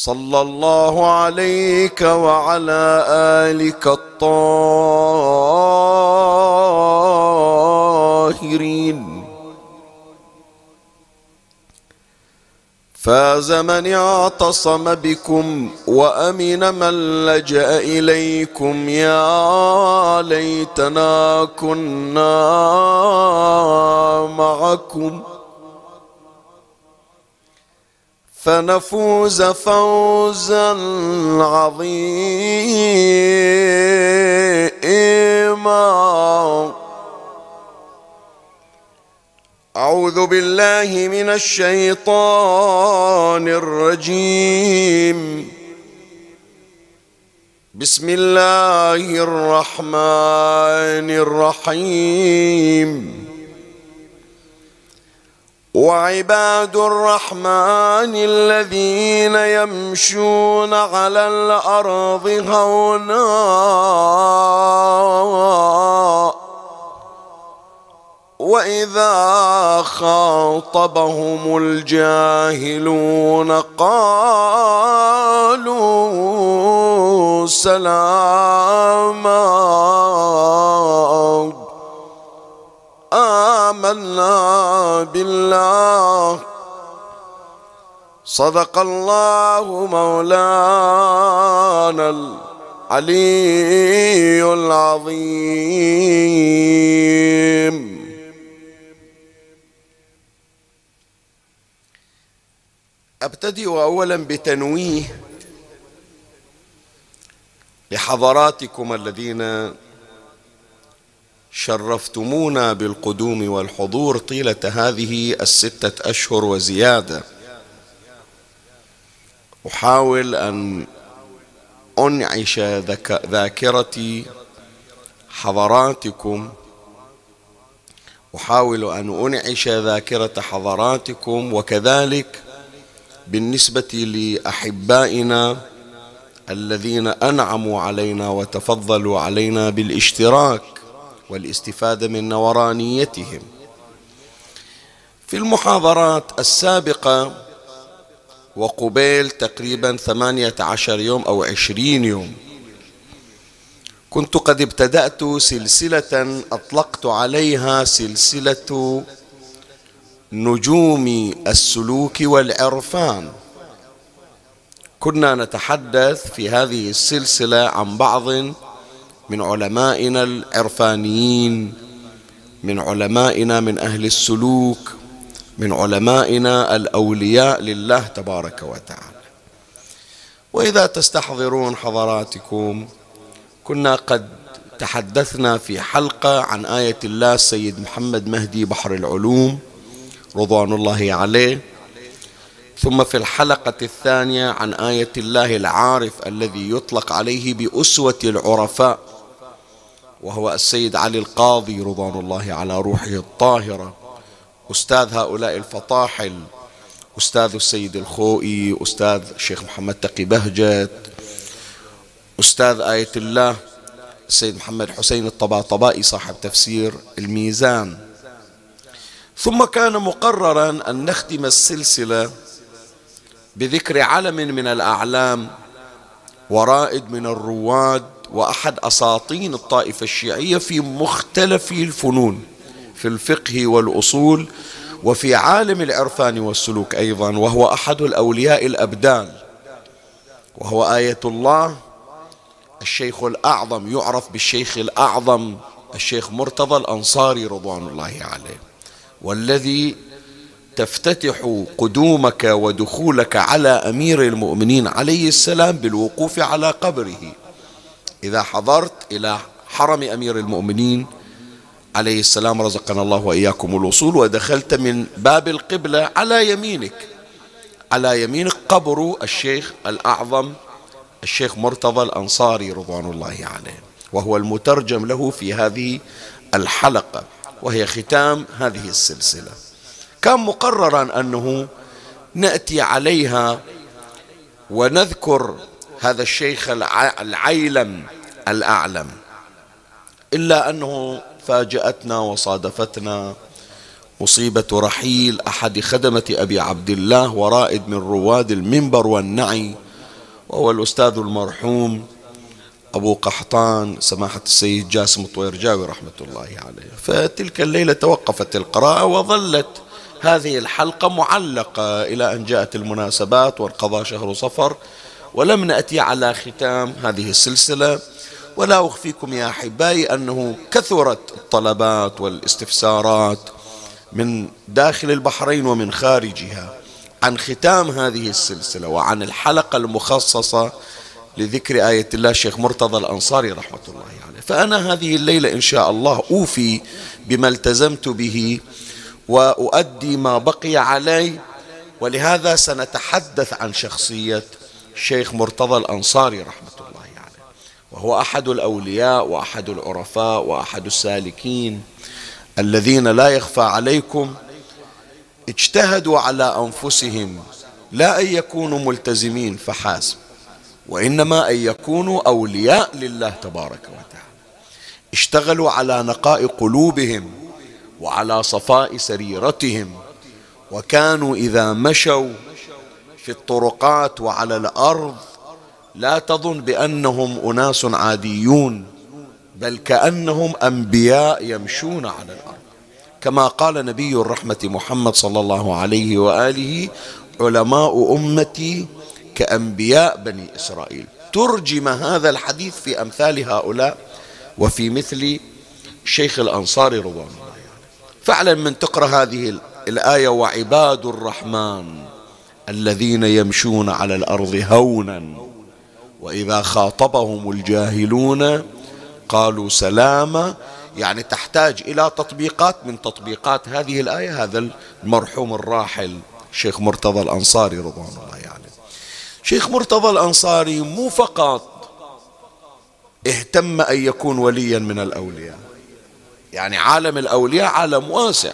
صلى الله عليك وعلى آلك الطاهرين. فاز من اعتصم بكم وأمن من لجأ إليكم. يا ليتنا كنا معكم. فنفوز فوزا عظيما. أعوذ بالله من الشيطان الرجيم. بسم الله الرحمن الرحيم. وعباد الرحمن الذين يمشون على الأرض هونا. وإذا خاطبهم الجاهلون قالوا سلاما. بالله. صدق الله مولانا العلي العظيم. أبتدئ اولا بتنويه لحضراتكم الذين شرفتمونا بالقدوم والحضور طيلة هذه الستة أشهر وزيادة. أحاول أن أنعش ذاكره حضراتكم. أحاول أن أنعش ذاكرة حضراتكم. وكذلك بالنسبة لأحبائنا الذين أنعموا علينا وتفضلوا علينا بالاشتراك. والاستفادة من نورانيتهم. في المحاضرات السابقة وقبيل تقريبا ثمانية عشر يوم أو عشرين يوم كنت قد ابتدأت سلسلة أطلقت عليها سلسلة نجوم السلوك والعرفان. كنا نتحدث في هذه السلسلة عن بعض من علمائنا العرفانيين من علمائنا من أهل السلوك من علمائنا الأولياء لله تبارك وتعالى. وإذا تستحضرون حضراتكم كنا قد تحدثنا في حلقة عن آية الله السيد محمد مهدي بحر العلوم رضوان الله عليه. ثم في الحلقة الثانية عن آية الله العارف الذي يطلق عليه بأسوة العرفاء. وهو السيد علي القاضي رضوان الله على روحه الطاهرة. أستاذ هؤلاء الفطاحل أستاذ السيد الخوئي أستاذ الشيخ محمد تقي بهجت أستاذ آية الله السيد محمد حسين الطباطبائي صاحب تفسير الميزان. ثم كان مقررا أن نختم السلسلة بذكر علم من الأعلام ورائد من الرواد وأحد أساطين الطائفة الشيعية في مختلف الفنون في الفقه والأصول وفي عالم العرفان والسلوك أيضا وهو أحد الأولياء الأبدال وهو آية الله الشيخ الأعظم يعرف بالشيخ الأعظم الشيخ مرتضى الأنصاري رضوان الله عليه. والذي تفتتح قدومك ودخولك على أمير المؤمنين عليه السلام بالوقوف على قبره. إذا حضرت إلى حرم أمير المؤمنين عليه السلام رزقنا الله وإياكم الوصول ودخلت من باب القبلة على يمينك. على يمينك قبر الشيخ الأعظم الشيخ مرتضى الأنصاري رضوان الله عليه وهو المترجم له في هذه الحلقة وهي ختام هذه السلسلة. كان مقررا أنه نأتي عليها ونذكر هذا الشيخ العيلم الأعلم. إلا أنه فاجأتنا وصادفتنا مصيبة رحيل أحد خدمة أبي عبد الله ورائد من رواد المنبر والنعي وهو الأستاذ المرحوم أبو قحطان سماحة السيد جاسم الطويرجاوي رحمة الله عليه. فتلك الليلة توقفت القراءة وظلت هذه الحلقة معلقة إلى أن جاءت المناسبات وانقضى شهر صفر. ولم نأتي على ختام هذه السلسلة ولا أخفيكم يا أحبائي أنه كثرت الطلبات والاستفسارات من داخل البحرين ومن خارجها عن ختام هذه السلسلة وعن الحلقة المخصصة لذكر آية الله الشيخ مرتضى الأنصاري رحمة الله عليه. فأنا هذه الليلة إن شاء الله أوفي بما التزمت به وأؤدي ما بقي علي ولهذا سنتحدث عن شخصية الشيخ مرتضى الأنصاري رحمة الله عليه. وهو أحد الأولياء وأحد العرفاء وأحد السالكين الذين لا يخفى عليكم اجتهدوا على أنفسهم لا أن يكونوا ملتزمين فحسب وإنما أن يكونوا أولياء لله تبارك وتعالى. اشتغلوا على نقاء قلوبهم وعلى صفاء سريرتهم وكانوا إذا مشوا في الطرقات وعلى الأرض لا تظن بأنهم أناس عاديون بل كأنهم أنبياء يمشون على الأرض. كما قال نبي الرحمة محمد صلى الله عليه وآله علماء أمتي كأنبياء بني إسرائيل. ترجم هذا الحديث في أمثال هؤلاء وفي مثل شيخ الأنصار رضوان الله فعلا من تقرأ هذه الآية وعباد الرحمن. الذين يمشون على الأرض هونا وإذا خاطبهم الجاهلون قالوا سلاما يعني تحتاج إلى تطبيقات. من تطبيقات هذه الآية هذا المرحوم الراحل شيخ مرتضى الأنصاري رضوان الله يعني شيخ مرتضى الأنصاري مو فقط اهتم أن يكون وليا من الأولياء يعني عالم الأولياء عالم واسع.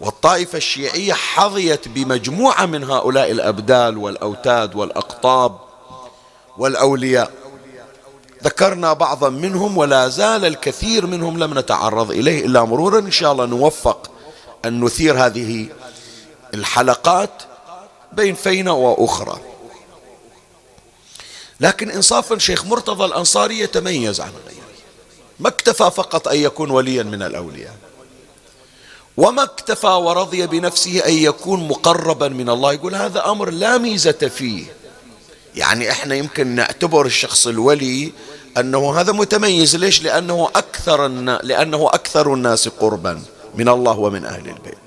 والطائفة الشيعية حظيت بمجموعة من هؤلاء الأبدال والأوتاد والأقطاب والأولياء. ذكرنا بعضا منهم ولا زال الكثير منهم لم نتعرض إليه إلا مرورا. إن شاء الله نوفق أن نثير هذه الحلقات بين فينة وأخرى. لكن إنصافا شيخ مرتضى الأنصاري يتميز عن غيره. ما اكتفى فقط أن يكون وليا من الأولياء. وما اكتفى ورضي بنفسه أن يكون مقربا من الله. يقول هذا أمر لا ميزة فيه. يعني إحنا يمكن نعتبر الشخص الولي أنه هذا متميز. ليش؟ لأنه أكثر لأنه أكثر الناس قربا من الله ومن أهل البيت.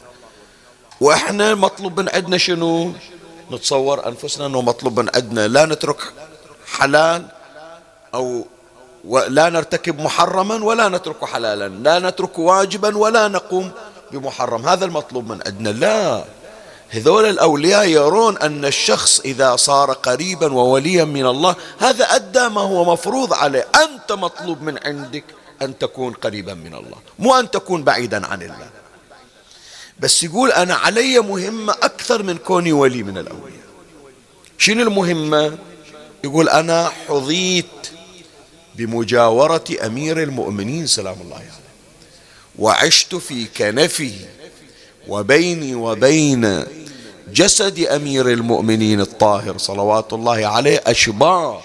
وإحنا مطلوب من عندنا شنو؟ نتصور أنفسنا أنه مطلوب من عندنا لا نترك حلال أو لا نرتكب محرما ولا نترك حلالا. لا نترك واجبا ولا نقوم بمحرم. هذا المطلوب من عندنا لا. هذول الأولياء يرون أن الشخص إذا صار قريبا ووليا من الله هذا أدى ما هو مفروض عليه. أنت مطلوب من عندك أن تكون قريبا من الله مو أن تكون بعيدا عن الله. بس يقول أنا علي مهمة أكثر من كوني ولي من الأولياء. شنو المهمة؟ يقول أنا حظيت بمجاورة أمير المؤمنين سلام الله عليه. يعني وعشت في كنفه وبيني وبين جسد أمير المؤمنين الطاهر صلوات الله عليه أشبار.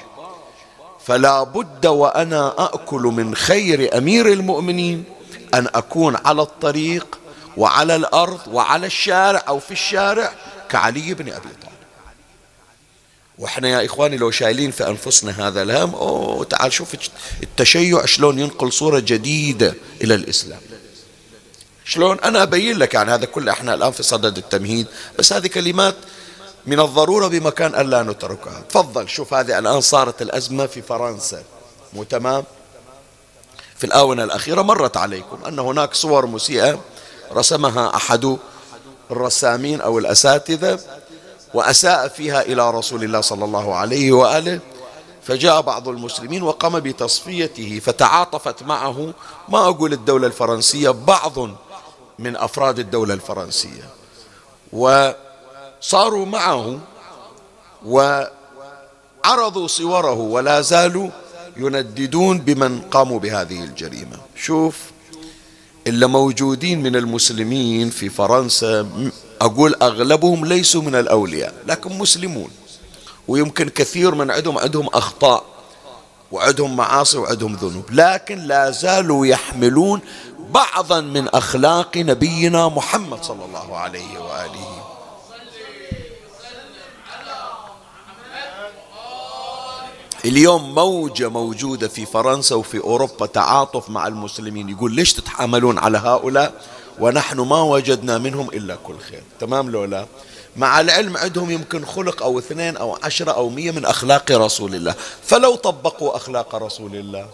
فلا بد وأنا أأكل من خير أمير المؤمنين أن أكون على الطريق وعلى الأرض وعلى الشارع أو في الشارع كعلي بن أبي طالب. وإحنا يا إخواني لو شايلين في أنفسنا هذا الهم أوه تعال شوف التشيع شلون ينقل صورة جديدة إلى الإسلام. شلون؟ أنا أبين لك يعني هذا كله إحنا الآن في صدد التمهيد بس هذه كلمات من الضرورة بمكان الا نتركها. تفضل شوف هذه الآن صارت الأزمة في فرنسا. مو تمام؟ في الآونة الأخيرة مرت عليكم أن هناك صور مسيئة رسمها أحد الرسامين أو الأساتذة وأساء فيها إلى رسول الله صلى الله عليه وآله. فجاء بعض المسلمين وقام بتصفيته فتعاطفت معه. ما أقول الدولة الفرنسية بعض من أفراد الدولة الفرنسية. وصاروا معه وعرضوا صوره ولا زالوا ينددون بمن قاموا بهذه الجريمة. شوف اللي موجودين من المسلمين في فرنسا أقول أغلبهم ليسوا من الأولياء لكن مسلمون. ويمكن كثير من عندهم عندهم أخطاء وعندهم معاصي وعندهم ذنوب لكن لا زالوا يحملون بعضا من أخلاق نبينا محمد صلى الله عليه وآله. اليوم موجة موجودة في فرنسا وفي أوروبا تعاطف مع المسلمين. يقول ليش تتحاملون على هؤلاء؟ ونحن ما وجدنا منهم إلا كل خير. تمام لولا؟ مع العلم عندهم يمكن خلق أو اثنين أو عشرة أو مية من أخلاق رسول الله. فلو طبقوا أخلاق رسول الله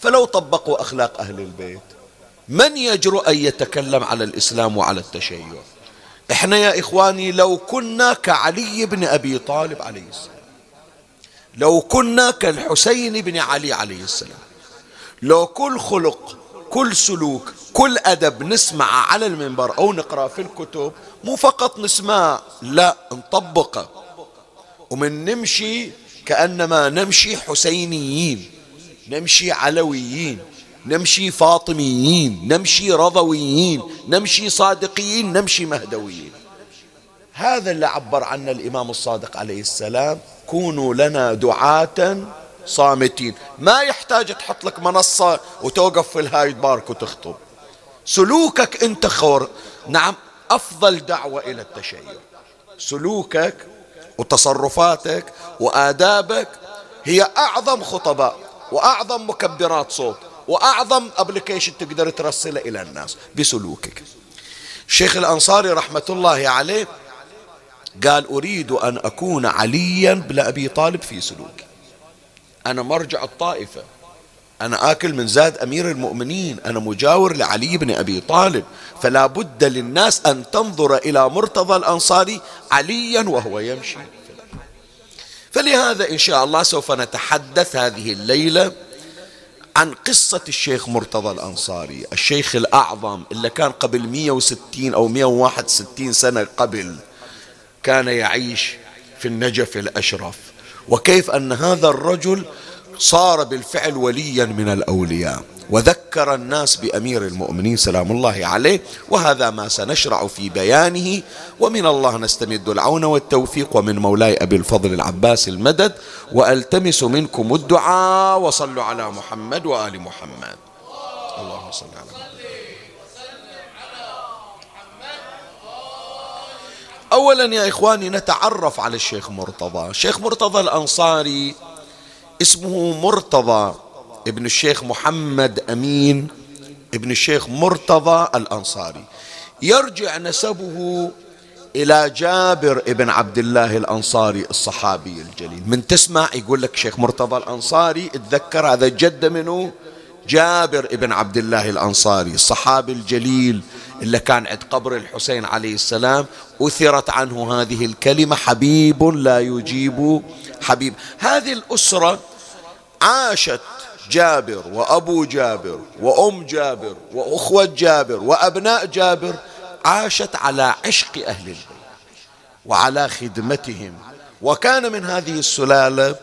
فلو طبقوا أخلاق أهل البيت من يجرؤ أن يتكلم على الإسلام وعلى التشيع؟ إحنا يا إخواني لو كنا كعلي بن أبي طالب عليه السلام لو كنا كالحسين بن علي عليه السلام لو كل خلق كل سلوك كل أدب نسمع على المنبر أو نقرأ في الكتب مو فقط نسمع لا نطبقه ومن نمشي كأنما نمشي حسينيين نمشي علويين. نمشي فاطميين نمشي رضويين نمشي صادقيين نمشي مهدويين. هذا اللي عبر عنه الإمام الصادق عليه السلام كونوا لنا دعاة صامتين. ما يحتاج تحط لك منصة وتوقف في الهايد بارك وتخطب. سلوكك انت خور. نعم أفضل دعوة إلى التشيع. سلوكك وتصرفاتك وآدابك هي أعظم خطباء وأعظم مكبرات صوت. وأعظم أبليكيشن تقدر ترسله إلى الناس بسلوكك. الشيخ الأنصاري رحمة الله عليه قال أريد أن أكون عليا بن أبي طالب في سلوكي. أنا مرجع الطائفة. أنا آكل من زاد أمير المؤمنين. أنا مجاور لعلي بن أبي طالب. فلا بد للناس أن تنظر إلى مرتضى الأنصاري عليا وهو يمشي. فلهذا إن شاء الله سوف نتحدث هذه الليلة عن قصة الشيخ مرتضى الأنصاري الشيخ الأعظم اللي كان قبل 160 أو 161 سنة قبل كان يعيش في النجف الأشرف. وكيف أن هذا الرجل صار بالفعل وليا من الأولياء. وذكر الناس بأمير المؤمنين سلام الله عليه وهذا ما سنشرع في بيانه. ومن الله نستمد العون والتوفيق ومن مولاي أبي الفضل العباس المدد. وألتمس منكم الدعاء وصلوا على محمد وآل محمد. اللهم صل على محمد. أولا يا إخواني نتعرف على الشيخ مرتضى. الشيخ مرتضى الأنصاري اسمه مرتضى ابن الشيخ محمد أمين ابن الشيخ مرتضى الأنصاري. يرجع نسبه إلى جابر ابن عبد الله الأنصاري الصحابي الجليل. من تسمع يقول لك شيخ مرتضى الأنصاري اتذكر هذا جد منه؟ جابر ابن عبد الله الأنصاري الصحابي الجليل اللي كان عند قبر الحسين عليه السلام. أثرت عنه هذه الكلمة حبيب لا يجيب حبيب. هذه الأسرة عاشت جابر وأبو جابر وأم جابر وأخوة جابر وأبناء جابر عاشت على عشق أهل البيت وعلى خدمتهم. وكان من هذه السلالة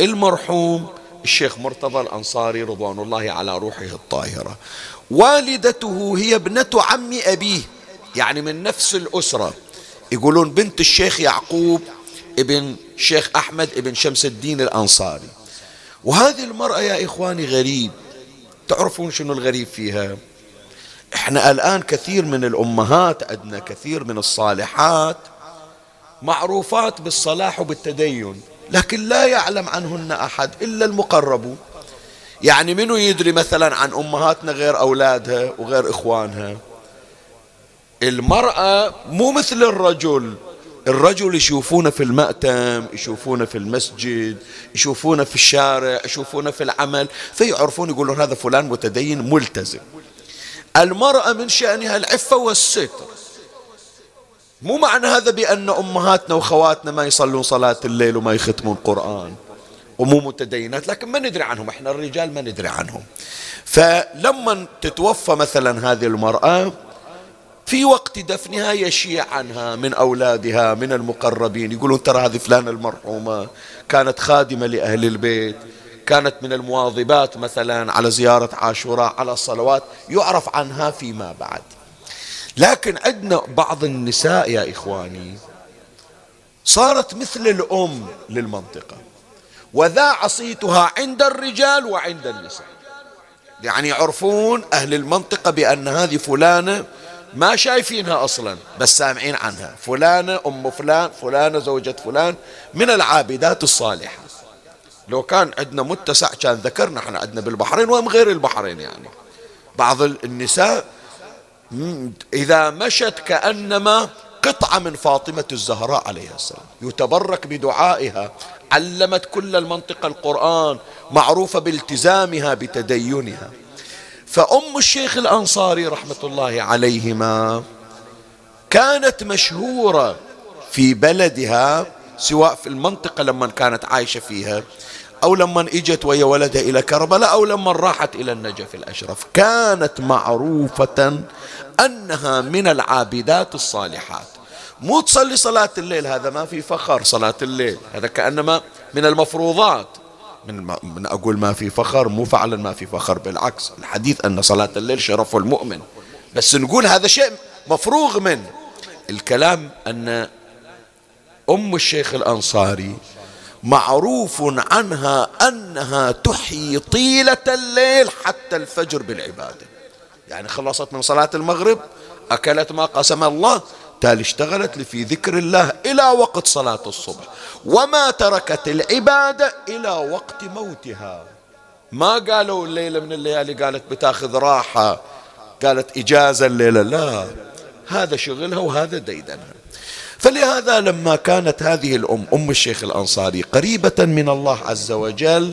المرحوم الشيخ مرتضى الأنصاري رضوان الله على روحه الطاهرة. والدته هي ابنة عم أبيه يعني من نفس الأسرة. يقولون بنت الشيخ يعقوب ابن شيخ أحمد ابن شمس الدين الأنصاري. وهذه المرأة يا إخواني غريب. تعرفون شنو الغريب فيها؟ إحنا الآن كثير من الأمهات عندنا كثير من الصالحات معروفات بالصلاح وبالتدين لكن لا يعلم عنهن أحد إلا المقربون يعني منو يدري مثلا عن أمهاتنا غير أولادها وغير إخوانها؟ المرأة مو مثل الرجل. الرجل يشوفونه في المأتم يشوفونه في المسجد يشوفونه في الشارع يشوفونه في العمل فيعرفون يقولون هذا فلان متدين ملتزم. المرأة من شأنها العفة والستر. مو معنى هذا بأن أمهاتنا وخواتنا ما يصلون صلاة الليل وما يختمون قرآن ومو متدينات لكن ما ندري عنهم إحنا الرجال ما ندري عنهم. فلما تتوفى مثلا هذه المرأة في وقت دفنها يشيع عنها من أولادها من المقربين. يقولون ترى هذه فلانة المرحومة كانت خادمة لأهل البيت كانت من المواظبات مثلا على زيارة عاشوراء على الصلوات يعرف عنها فيما بعد. لكن عندنا بعض النساء يا إخواني صارت مثل الأم للمنطقة وذا عصيتها عند الرجال وعند النساء. يعني يعرفون أهل المنطقة بأن هذه فلانة ما شايفينها أصلا بس سامعين عنها. فلانة أم فلان فلانة زوجة فلان من العابدات الصالحة. لو كان عندنا متسع كان ذكرنا إحنا عندنا بالبحرين وهم غير البحرين يعني. بعض النساء إذا مشت كأنما قطعة من فاطمة الزهراء عليها السلام. يتبرك بدعائها. علمت كل المنطقة القرآن معروفة بالتزامها بتدينها. فأم الشيخ الأنصاري رحمة الله عليهما كانت مشهورة في بلدها سواء في المنطقة لما كانت عايشة فيها أو لما إجت ويا ولدها إلى كربلاء أو لما راحت إلى النجف الأشرف. كانت معروفة أنها من العابدات الصالحات. مو تصلي صلاة الليل هذا ما في فخر صلاة الليل هذا كأنما من المفروضات. من, من أقول ما في فخر مو فعلا ما في فخر بالعكس. الحديث أن صلاة الليل شرف المؤمن. بس نقول هذا شيء مفروغ منه الكلام أن أم الشيخ الأنصاري معروف عنها أنها تحيي طيلة الليل حتى الفجر بالعبادة. يعني خلصت من صلاة المغرب أكلت ما قسم الله تالي اشتغلت في ذكر الله إلى وقت صلاة الصبح. وما تركت العبادة إلى وقت موتها. ما قالوا الليلة من الليالي قالت بتاخذ راحة. قالت إجازة الليلة. لا هذا شغلها وهذا ديدنها. فلهذا لما كانت هذه الأم أم الشيخ الأنصاري قريبة من الله عز وجل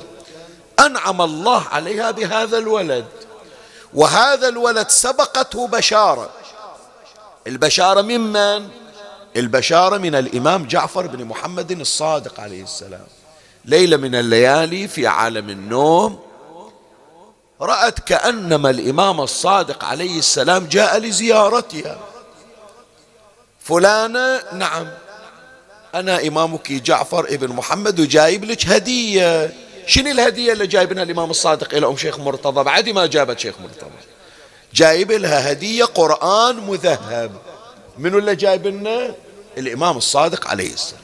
أنعم الله عليها بهذا الولد. وهذا الولد سبقته بشارة. البشارة ممن؟ البشارة من الإمام جعفر بن محمد الصادق عليه السلام. ليلة من الليالي في عالم النوم رأت كأنما الإمام الصادق عليه السلام جاء لزيارتها. فلانة نعم أنا إمامك جعفر ابن محمد وجايب لك هدية. شنو الهدية اللي جايبنها الإمام الصادق؟ إلى أم شيخ مرتضى بعد ما جابت شيخ مرتضى. جايب لها هدية قرآن مذهب. منو اللي جايب لنا؟ الإمام الصادق عليه السلام.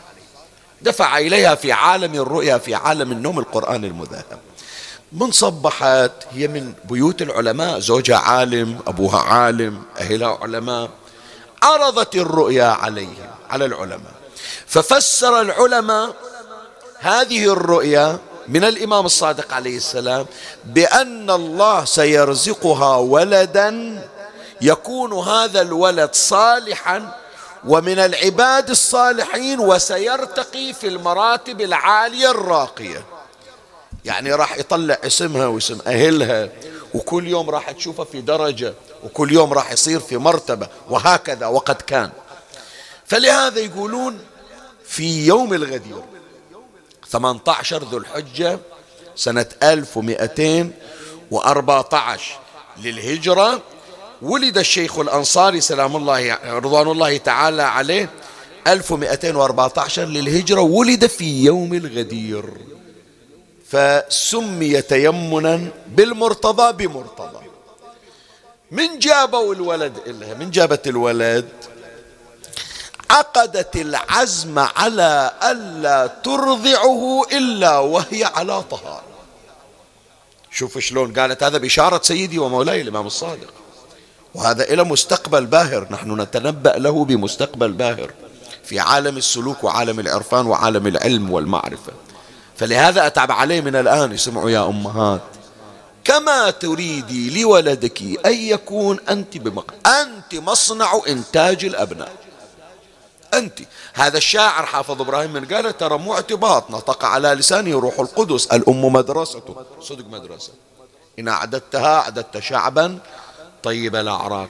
دفع إليها في عالم الرؤيا في عالم النوم القرآن المذهب. من صبحت هي من بيوت العلماء زوجها عالم أبوها عالم أهلها علماء. عرضت الرؤيا عليهم على العلماء. ففسر العلماء هذه الرؤيا من الإمام الصادق عليه السلام بأن الله سيرزقها ولدا يكون هذا الولد صالحا ومن العباد الصالحين وسيرتقي في المراتب العالية الراقية. يعني راح يطلع اسمها واسم أهلها وكل يوم راح تشوفه في درجة وكل يوم راح يصير في مرتبة وهكذا وقد كان. فلهذا يقولون في يوم الغدير 18 ذو الحجة سنة 1214 للهجرة. ولد الشيخ الأنصاري سلام الله رضوان الله تعالى عليه 1214 للهجرة. ولد في يوم الغدير فسمي تيمنا بالمرتضى بمرتضى. من جابوا الولد إلها؟ من جابت الولد؟ عقدت العزم على ألا ترضعه إلا وهي على طهارة. شوف شلون قالت هذا بشارة سيدي ومولاي الإمام الصادق. وهذا إلى مستقبل باهر نحن نتنبأ له بمستقبل باهر في عالم السلوك وعالم العرفان وعالم العلم والمعرفة. فلهذا أتعب عليه من الآن اسمعوا يا أمهات. كما تريدي لولدك أن يكون أنت بمق... أنت مصنع إنتاج الأبناء. أنت. هذا الشاعر حافظ إبراهيم من قال ترى مو اعتباط نطق على لسانه روح القدس الأم مدرسته. صدق مدرسة. إن أعددتها أعددت شعبا طيب الأعراق.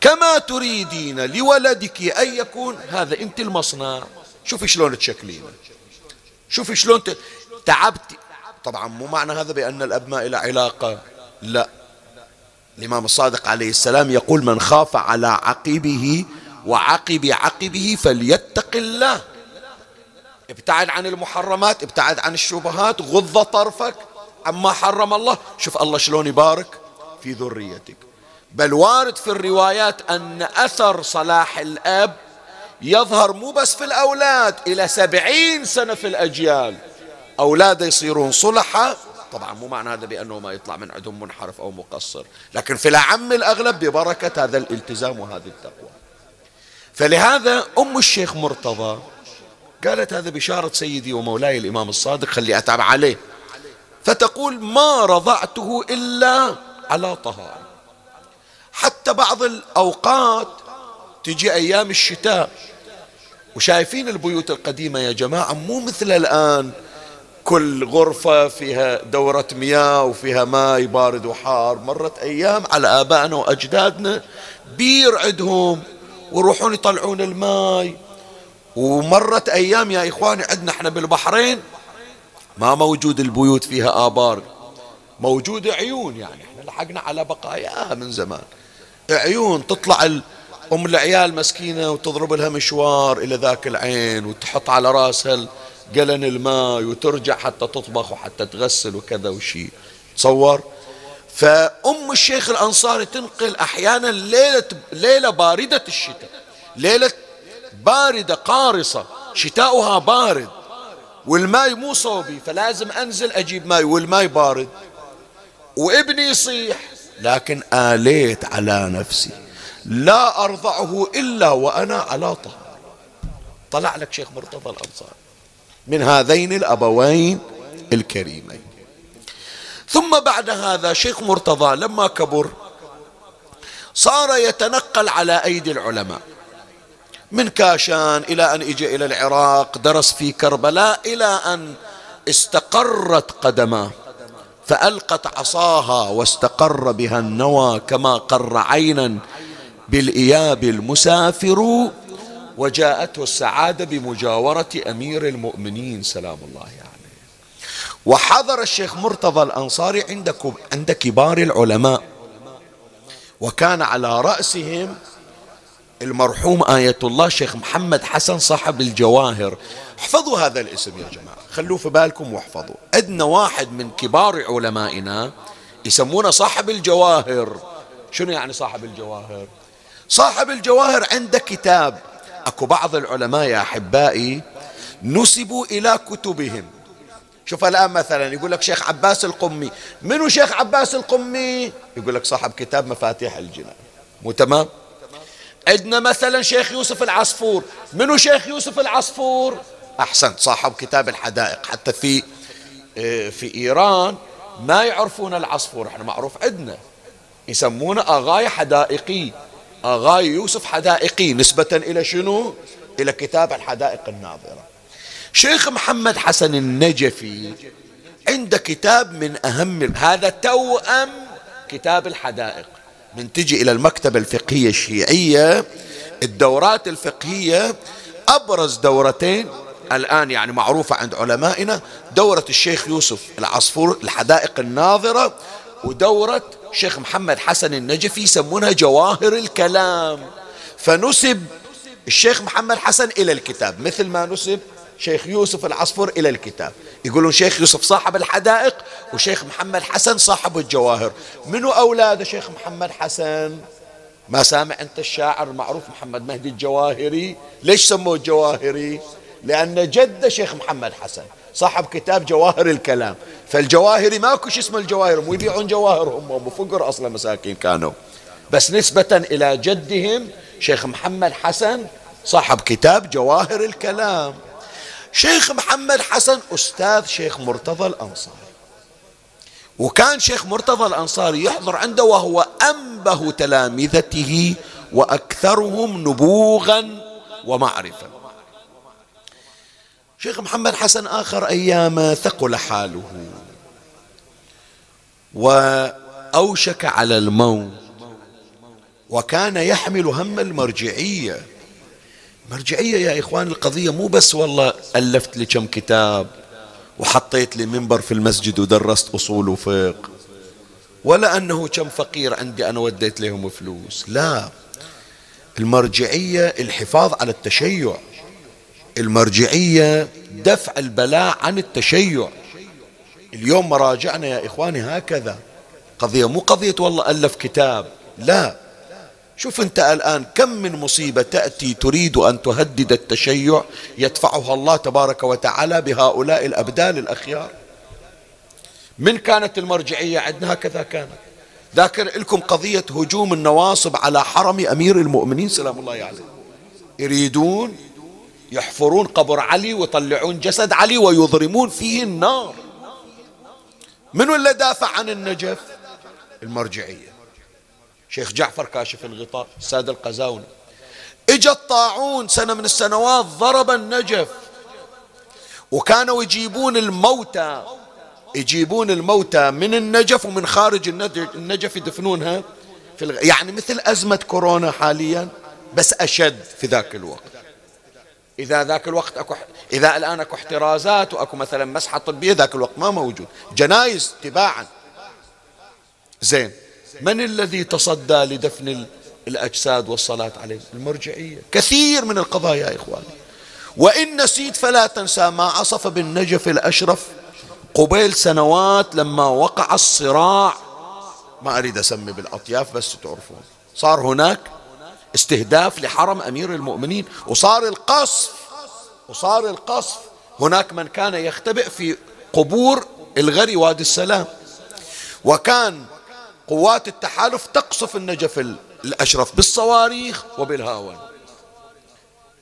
كما تريدين لولدك أن يكون هذا أنت المصنع. شوفي شلون تشكلين. شوفي شلون تعبتي. طبعا مو معنى هذا بأن الأب ما إلى علاقة. لا. الإمام الصادق عليه السلام يقول من خاف على عقبه وعقب عقبه فليتق الله. ابتعد عن المحرمات ابتعد عن الشبهات غض طرفك. عما حرم الله شوف الله شلون يبارك في ذريتك. بل وارد في الروايات أن أثر صلاح الأب يظهر مو بس في الأولاد إلى سبعين سنة في الأجيال. أولاده يصيرون صلحة طبعا مو معنى هذا بأنه ما يطلع من عندهم منحرف أو مقصر. لكن في الأعم الأغلب ببركة هذا الالتزام وهذه التقوى. فلهذا أم الشيخ مرتضى قالت هذا بشارة سيدي ومولاي الإمام الصادق خلي أتعب عليه. فتقول ما رضعته إلا على طهارة. حتى بعض الأوقات تجي أيام الشتاء وشايفين البيوت القديمة يا جماعة مو مثل الآن. كل غرفة فيها دورة مياه وفيها ماء بارد وحار. مرت أيام على آبائنا وأجدادنا بير عندهم ويروحون يطلعون الماء ومرت أيام يا إخواني عندنا إحنا بالبحرين ما موجود البيوت فيها آبار. موجود عيون يعني إحنا لحقنا على بقاياها من زمان. عيون تطلع أم العيال مسكينة وتضرب لها مشوار إلى ذاك العين وتحط على راسها قلن الماء وترجع حتى تطبخ وحتى تغسل وكذا وشي. تصور؟ فأم الشيخ الأنصاري تنقل أحيانا ليلة, ليلة باردة الشتاء ليلة باردة قارصة شتاؤها بارد والماء مو صوبي فلازم أنزل أجيب ماء والماء بارد. وابني يصيح لكن آليت على نفسي لا أرضعه إلا وأنا على طهارة طلع لك شيخ مرتضى الأنصاري من هذين الأبوين الكريمين. ثم بعد هذا شيخ مرتضى لما كبر صار يتنقل على أيدي العلماء من كاشان إلى أن إجى إلى العراق درس في كربلاء إلى أن استقرت قدماه فألقت عصاها واستقر بها النوى كما قر عينا بالإياب المسافر وجاءته السعادة بمجاورة أمير المؤمنين سلام الله عليه. وحضر الشيخ مرتضى الأنصاري عند عند كبار العلماء. وكان على رأسهم المرحوم آية الله شيخ محمد حسن صاحب الجواهر. احفظوا هذا الاسم يا جماعة. خلوه في بالكم واحفظوا. عندنا واحد من كبار علمائنا يسمونه صاحب الجواهر. شنو يعني صاحب الجواهر؟ صاحب الجواهر عنده كتاب. أكو بعض العلماء يا أحبائي نسبوا إلى كتبهم. شوف الآن مثلا يقول لك شيخ عباس القمي منو شيخ عباس القمي؟ يقول لك صاحب كتاب مفاتيح الجنان. مو تمام؟ عندنا مثلا شيخ يوسف العصفور. منو شيخ يوسف العصفور؟ أحسنت صاحب كتاب الحدائق. حتى في آه، في إيران ما يعرفون العصفور إحنا معروف عندنا. يسمونه أغاي حدائقي. أغاي يوسف حدائقي. نسبة إلى شنو؟ إلى كتاب الحدائق الناظرة. شيخ محمد حسن النجفي عنده كتاب من أهم هذا توأم كتاب الحدائق. من تجي إلى المكتبة الفقهية الشيعية الدورات الفقهية أبرز دورتين الآن يعني معروفة عند علمائنا دورة الشيخ يوسف العصفور الحدائق الناظرة ودورة شيخ محمد حسن النجفي يسمونها جواهر الكلام. فنسب الشيخ محمد حسن إلى الكتاب مثل ما نسب شيخ يوسف العصفور إلى الكتاب. يقولون شيخ يوسف صاحب الحدائق وشيخ محمد حسن صاحب الجواهر. منو أولاد شيخ محمد حسن؟ ما سامع أنت الشاعر المعروف محمد مهدي الجواهري؟ ليش سموه الجواهري؟ لأن جد شيخ محمد حسن صاحب كتاب جواهر الكلام. فالجواهري ماكو شيء اسمه الجواهر مو يبيعون جواهر هم فقر أصلا مساكين كانوا. بس نسبة إلى جدهم شيخ محمد حسن صاحب كتاب جواهر الكلام. شيخ محمد حسن أستاذ شيخ مرتضى الأنصاري. وكان شيخ مرتضى الأنصاري يحضر عنده وهو أنبه تلامذته وأكثرهم نبوغا ومعرفة شيخ محمد حسن آخر أيام ثقل حاله وأوشك على الموت وكان يحمل هم المرجعية. مرجعية يا إخوان القضية مو بس والله ألفت لي كم كتاب وحطيت لي منبر في المسجد ودرست أصول وفقه ولا أنه كم فقير عندي أنا وديت لهم فلوس لا. المرجعية الحفاظ على التشيع المرجعية دفع البلاء عن التشيع. اليوم مراجعنا يا إخواني هكذا قضية مو قضية والله ألف كتاب لا. شوف أنت الآن كم من مصيبة تأتي تريد أن تهدد التشيع يدفعها الله تبارك وتعالى بهؤلاء الأبدال الأخيار. من كانت المرجعية عندنا هكذا كانت. ذاكر لكم قضية هجوم النواصب على حرم أمير المؤمنين سلام الله عليه. يعني. يريدون يحفرون قبر علي ويطلعون جسد علي ويضرمون فيه النار. من اللي دافع عن النجف؟ المرجعية. شيخ جعفر كاشف الغطاء السادة القزاونة اجى الطاعون سنة من السنوات ضرب النجف. وكانوا يجيبون الموتى يجيبون الموتى من النجف ومن خارج النجف يدفنونها في الغ... يعني مثل أزمة كورونا حاليا بس أشد في ذاك الوقت. إذا ذاك الوقت أكو إذا الآن أكو احترازات وأكو مثلا مسحة طبية ذاك الوقت ما موجود. جنايز تباعا. زين. من الذي تصدى لدفن الأجساد والصلاة عليه؟ المرجعية. كثير من القضايا يا إخواني. وإن نسيت فلا تنسى ما عصف بالنجف الأشرف قبيل سنوات لما وقع الصراع. ما أريد أسمي بالأطياف بس تعرفون. صار هناك استهداف لحرم أمير المؤمنين وصار القصف وصار القصف. هناك من كان يختبئ في قبور الغري وادي السلام. وكان قوات التحالف تقصف النجف الأشرف بالصواريخ وبالهاون.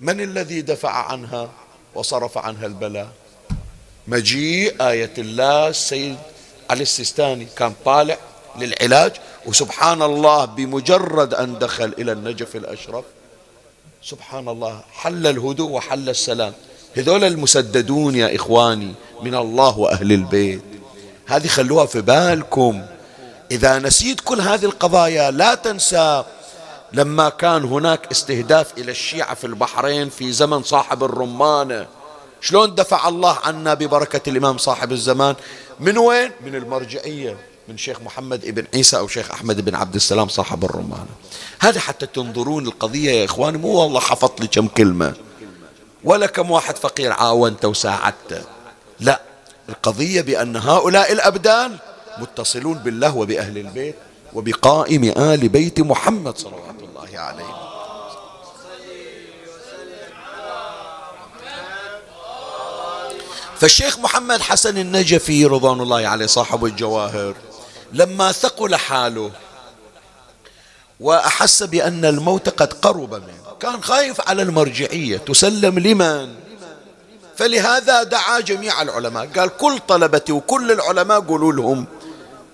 من الذي دفع عنها وصرف عنها البلاء؟ مجيء آية الله السيد علي السيستاني. كان طالع للعلاج وسبحان الله بمجرد أن دخل إلى النجف الأشرف سبحان الله حل الهدوء وحل السلام. هذول المسددون يا إخواني من الله وأهل البيت هذه خلوها في بالكم. إذا نسيت كل هذه القضايا لا تنسى لما كان هناك استهداف إلى الشيعة في البحرين في زمن صاحب الرمانة شلون دفع الله عنا ببركة الإمام صاحب الزمان؟ من وين؟ من المرجعية من شيخ محمد ابن عيسى أو شيخ أحمد بن عبد السلام صاحب الرمانة هذا حتى تنظرون القضية يا إخواني مو والله حفظت لي كم كلمة. ولا كم واحد فقير عاونته وساعدته لا القضية بأن هؤلاء الأبدال متصلون بالله وبأهل البيت وبقائم آل بيت محمد صلوات الله عليه. فالشيخ محمد حسن النجفي رضوان الله عليه صاحب الجواهر لما ثقل حاله وأحس بأن الموت قد قرب منه كان خايف على المرجعية تسلم لمن؟ فلهذا دعا جميع العلماء قال كل طلبتي وكل العلماء قولوا لهم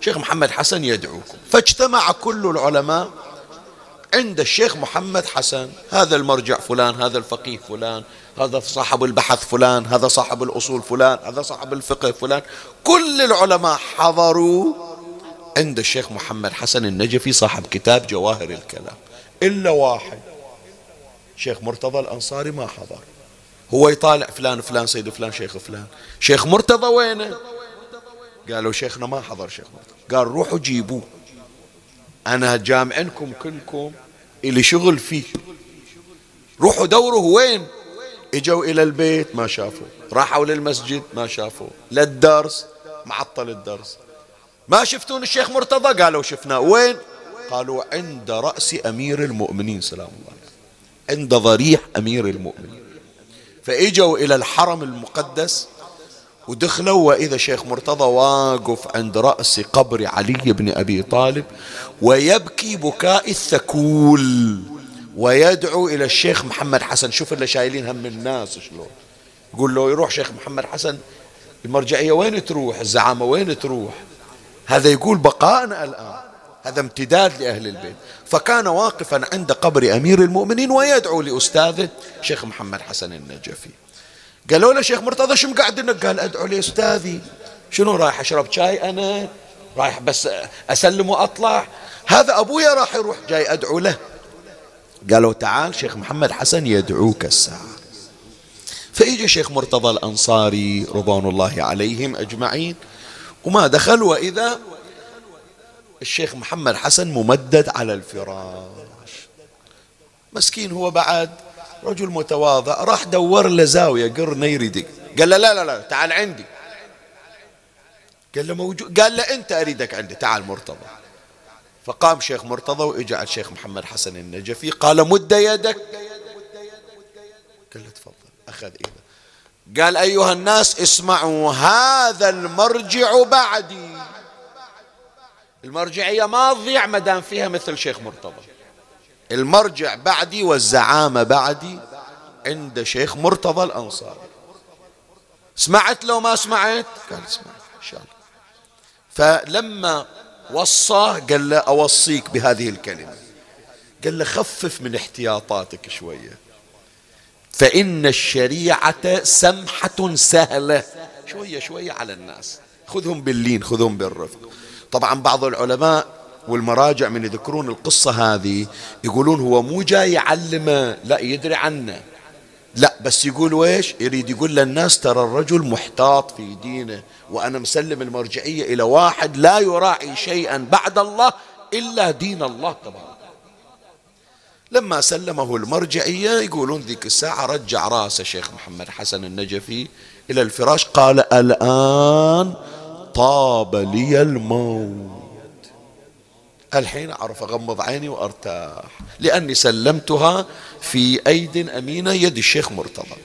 شيخ محمد حسن يدعوكم. فاجتمع كل العلماء عند الشيخ محمد حسن. هذا المرجع فلان هذا الفقيه فلان هذا صاحب البحث فلان هذا صاحب الأصول فلان هذا صاحب الفقه فلان. كل العلماء حضروا عند الشيخ محمد حسن النجفي صاحب كتاب جواهر الكلام. إلا واحد. شيخ مرتضى الأنصاري ما حضر. هو يطالع فلان فلان سيد فلان شيخ فلان. شيخ مرتضى وينه؟ قالوا شيخنا ما حضر شيخ مرتضى. قال روحوا جيبوه. أنا جامعنكم كلكم اللي شغل فيه. روحوا دوروا وين؟ إجوا إلى البيت ما شافوا. راحوا للمسجد ما شافوا. للدرس معطل الدرس. ما شفتون الشيخ مرتضى؟ قالوا شفناه. وين؟ قالوا عند رأس أمير المؤمنين سلام الله عند ضريح أمير المؤمنين. فإجوا إلى الحرم المقدس ودخلوا وإذا شيخ مرتضى واقف عند رأس قبر علي بن أبي طالب ويبكي بكاء الثكول ويدعو إلى الشيخ محمد حسن. شوف اللي شايلين هم الناس شلون. يقول له يروح شيخ محمد حسن المرجعية وين تروح؟ الزعامة وين تروح؟ هذا يقول بقاءنا الآن. هذا امتداد لأهل البيت. فكان واقفا عند قبر أمير المؤمنين ويدعو لأستاذه شيخ محمد حسن النجفي. قالوا له شيخ مرتضى شو مقعد قال أدعو لأستاذي. شنو رايح أشرب شاي أنا؟ رايح بس أسلم وأطلع. هذا أبويا راح يروح جاي أدعو له. قالوا تعال شيخ محمد حسن يدعوك الساعة. فإجا شيخ مرتضى الأنصاري رضوان الله عليهم أجمعين. وما دخل وإذا الشيخ محمد حسن ممدد على الفراش. مسكين هو بعد. رجل متواضع راح دور له زاوية قرن يريدك قال له لا لا لا تعال عندي. قال له موجود قال له أنت أريدك عندي تعال مرتضى. فقام شيخ مرتضى وإجا على الشيخ محمد حسن النجفي قال مد يدك. قال له تفضل أخذ إيده. قال أيها الناس اسمعوا هذا المرجع بعدي. المرجعية ما تضيع ما دام فيها مثل شيخ مرتضى. المرجع بعدي والزعامة بعدي عند شيخ مرتضى الأنصاري. سمعت لو ما سمعت؟ قال سمعت إن شاء الله. فلما وصاه قال له أوصيك بهذه الكلمة. قال له خفف من احتياطاتك شوية. فإن الشريعة سمحة سهلة. شوية شوية على الناس. خذهم باللين خذهم بالرفق. طبعا بعض العلماء والمراجع من يذكرون القصة هذه يقولون هو مو جاي يعلمه لا يدري عنه. لا بس يقول ويش؟ يريد يقول للناس ترى الرجل محتاط في دينه وأنا مسلم المرجعية إلى واحد لا يراعي شيئا بعد الله إلا دين الله تبارك لما سلمه المرجعية يقولون ذيك الساعة رجع راسه شيخ محمد حسن النجفي إلى الفراش قال الآن طاب لي الموت. الحين أعرف أغمض عيني وأرتاح لأني سلمتها في أيد أمينة يد الشيخ مرتضى.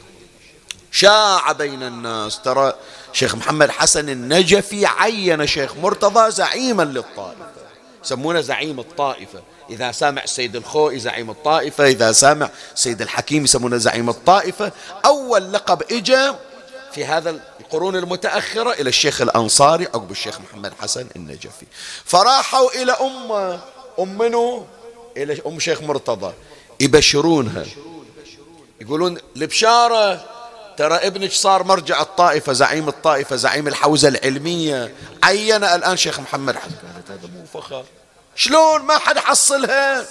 شاع بين الناس ترى شيخ محمد حسن النجفي عين شيخ مرتضى زعيما للطائفة. يسمونه زعيم الطائفة. إذا سامع السيد الخوئي زعيم الطائفة إذا سامع السيد الحكيم يسمونه زعيم الطائفة. أول لقب إجا في هذا القرون المتأخرة إلى الشيخ الأنصاري عقب الشيخ محمد حسن النجفي. فراحوا إلى أمه أم منو إلى أم شيخ مرتضى. يبشرونها. يقولون البشارة ترى ابنك صار مرجع الطائفة زعيم الطائفة زعيم الحوزة العلمية. عين الآن شيخ محمد حسن. هذا مو فخر. شلون؟ ما حد حصلها.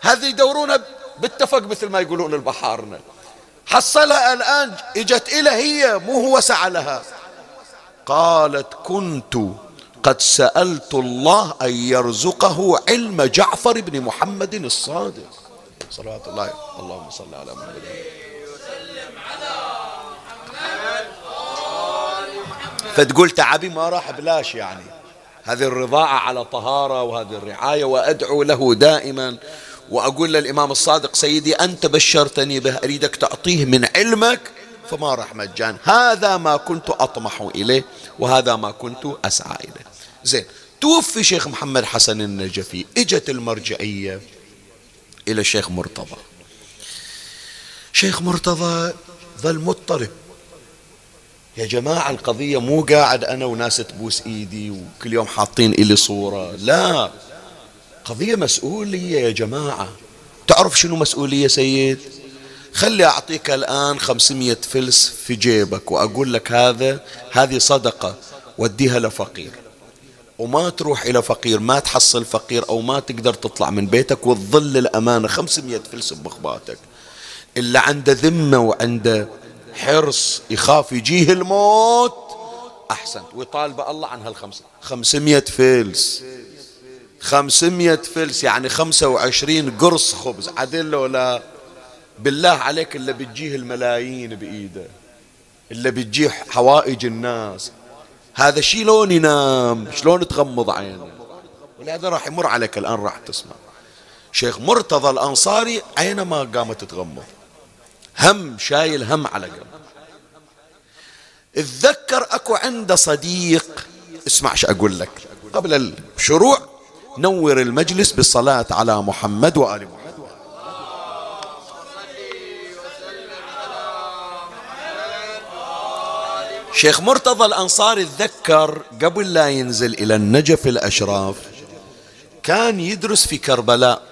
هذه يدورونها باتفق مثل ما يقولون البحارنا. حصلها الآن إجت إلى هي مو هو سعى لها قالت كنت قد سألت الله أن يرزقه علم جعفر بن محمد الصادق. صلوات الله اللهم صل على محمد. فتقول تعبي ما راح بلاش يعني. هذه الرضاعة على طهارة وهذه الرعاية وأدعو له دائما. وأقول للإمام الصادق سيدي أنت بشرتني به أريدك تعطيه من علمك فما راح مجان. هذا ما كنت أطمح إليه وهذا ما كنت أسعى إليه. زين توفي شيخ محمد حسن النجفي إجت المرجعية إلى الشيخ مرتضى. شيخ مرتضى ظل مضطرب يا جماعة القضية مو قاعد أنا وناس تبوس إيدي وكل يوم حاطين إلي صورة لا. قضية مسؤولية يا جماعة. تعرف شنو مسؤولية سيد؟ خلي أعطيك الآن خمسمية فلس في جيبك وأقول لك هذا هذه صدقة. وديها لفقير. وما تروح إلى فقير ما تحصل فقير أو ما تقدر تطلع من بيتك وتظل الأمانة خمسمية فلس بمخباتك إلا عنده ذمة وعنده حرص يخاف يجيه الموت أحسنت. ويطالب الله عن هالخمسة. خمسمية فلس. خمسمية فلس يعني خمسة وعشرين قرص خبز. عدل ولا بالله عليك اللي بتجيه الملايين بإيده اللي بتجيه حوائج الناس. هذا شلون ينام شلون تغمض عينه ولهذا راح يمر عليك الآن راح تسمع. شيخ مرتضى الأنصاري أينما قامت تغمض هم شايل هم على قلب اتذكر أكو عنده صديق اسمع شو أقول لك قبل الشروع نور المجلس بالصلاة على محمد وآل محمد. شيخ مرتضى الأنصاري تذكر قبل لا ينزل إلى النجف الأشراف كان يدرس في كربلاء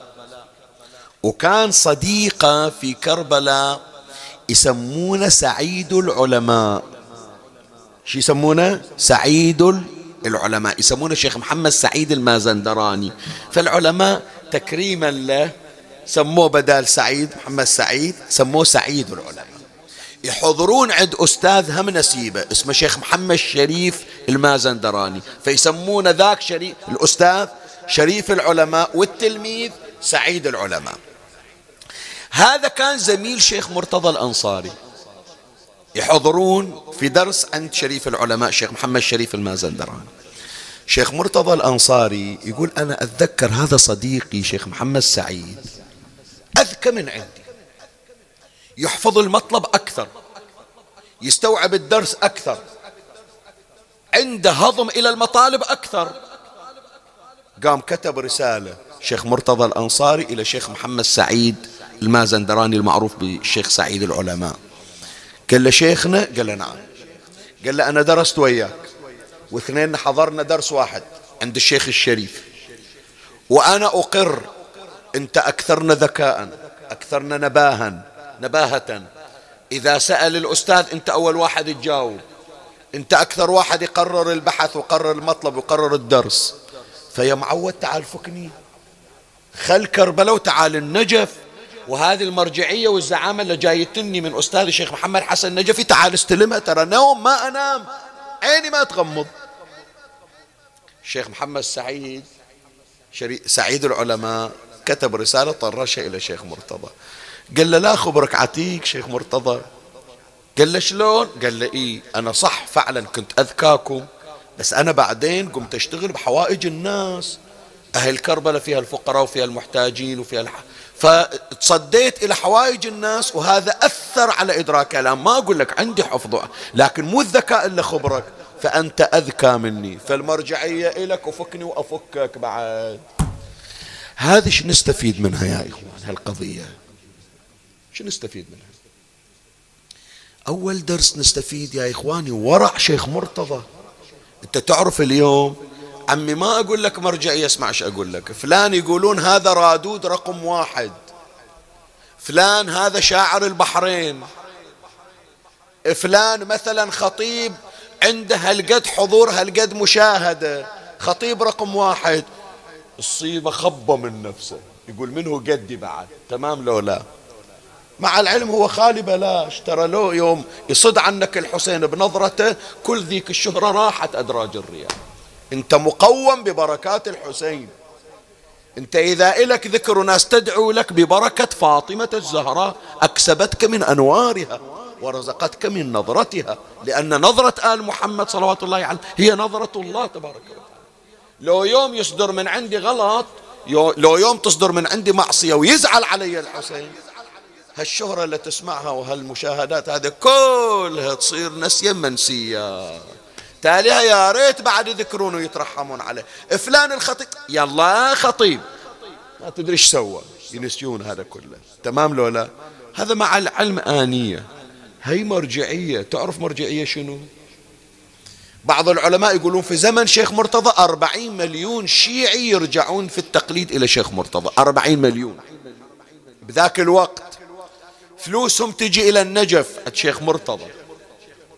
وكان صديقه في كربلاء يسمونه سعيد العلماء. شو يسمونه؟ سعيد العلماء يسمونه الشيخ محمد سعيد المازندراني. فالعلماء تكريما له سموه بدال سعيد محمد سعيد سموه سعيد العلماء. يحضرون عند أستاذ هم نسيبة اسمه شيخ محمد شريف المازندراني. فيسمون ذاك شريف الأستاذ شريف العلماء والتلميذ سعيد العلماء. هذا كان زميل شيخ مرتضى الأنصاري. يحضرون في درس عند شريف العلماء شيخ محمد شريف المازندراني شيخ مرتضى الأنصاري يقول أنا أتذكر هذا صديقي شيخ محمد سعيد أذكى من عندي. يحفظ المطلب أكثر يستوعب الدرس أكثر عنده هضم إلى المطالب أكثر. قام كتب رسالة شيخ مرتضى الأنصاري إلى شيخ محمد سعيد المازندراني المعروف بالشيخ سعيد العلماء. قال له شيخنا؟ قال له نعم. قال له أنا درست وياك. واثنين حضرنا درس واحد عند الشيخ الشريف. وأنا أقر أنت أكثرنا ذكاء أكثرنا نباها نباهة. إذا سأل الأستاذ أنت أول واحد تجاوب. أنت أكثر واحد يقرر البحث وقرر المطلب وقرر الدرس. فيا معود تعال فكني. خل كربلاء وتعال النجف. وهذه المرجعية والزعامة اللي جايتني من أستاذ الشيخ محمد حسن نجفي. تعال استلمها ترى. نوم ما أنام. عيني ما تغمض. الشيخ محمد سعيد سعيد العلماء كتب رسالة طرشها إلى شيخ مرتضى. قال له لا خبرك عتيق شيخ مرتضى. قال له شلون؟ قال له إيه أنا صح فعلا كنت أذكاكم بس أنا بعدين قمت أشتغل بحوائج الناس. أهل كربلاء فيها الفقراء وفيها المحتاجين وفيها الح... فتصديت إلى حوائج الناس وهذا أثر على إدراك الآن. ما أقول لك عندي حفظ لكن مو الذكاء إلا خبرك. فأنت أذكى مني. فالمرجعية إلك وفكني وأفكك بعد. هذه شو نستفيد منها يا إخوان؟ هالقضية. شو نستفيد منها؟ أول درس نستفيد يا إخواني ورع شيخ مرتضى. أنت تعرف اليوم عمي ما أقول لك مرجعية اسمع إيش أقول لك. فلان يقولون هذا رادود رقم واحد. فلان هذا شاعر البحرين. فلان مثلا خطيب عنده هالقد حضور هالقد مشاهدة. خطيب رقم واحد. الصيبة خبة من نفسه. يقول منه قدي بعد؟ تمام لو لا؟ مع العلم هو خالي بلاش. ترى لو يوم يصد عنك الحسين بنظرته كل ذيك الشهرة راحت أدراج الرياض. انت مقوم ببركات الحسين. انت اذا إلك ذكر ناس تدعو لك ببركة فاطمة الزهراء أكسبتك من أنوارها ورزقتك من نظرتها لأن نظرة آل محمد صلوات الله عليه هي نظرة الله تبارك وتعالى. لو يوم يصدر من عندي غلط لو يوم تصدر من عندي معصية ويزعل علي الحسين هالشهرة اللي تسمعها وهالمشاهدات هذه كلها تصير نسيا منسية تاليها يا ريت بعد يذكرون ويترحمون عليه. فلان الخطيب. يلا خطيب. ما تدري إيش سوى. ينسيون هذا كله. تمام لو لا؟ هذا مع العلم آنية. هي مرجعية. تعرف مرجعية شنو؟ بعض العلماء يقولون في زمن شيخ مرتضى أربعين مليون شيعي يرجعون في التقليد إلى شيخ مرتضى. أربعين مليون. بذاك الوقت. فلوسهم تجي إلى النجف. الشيخ مرتضى.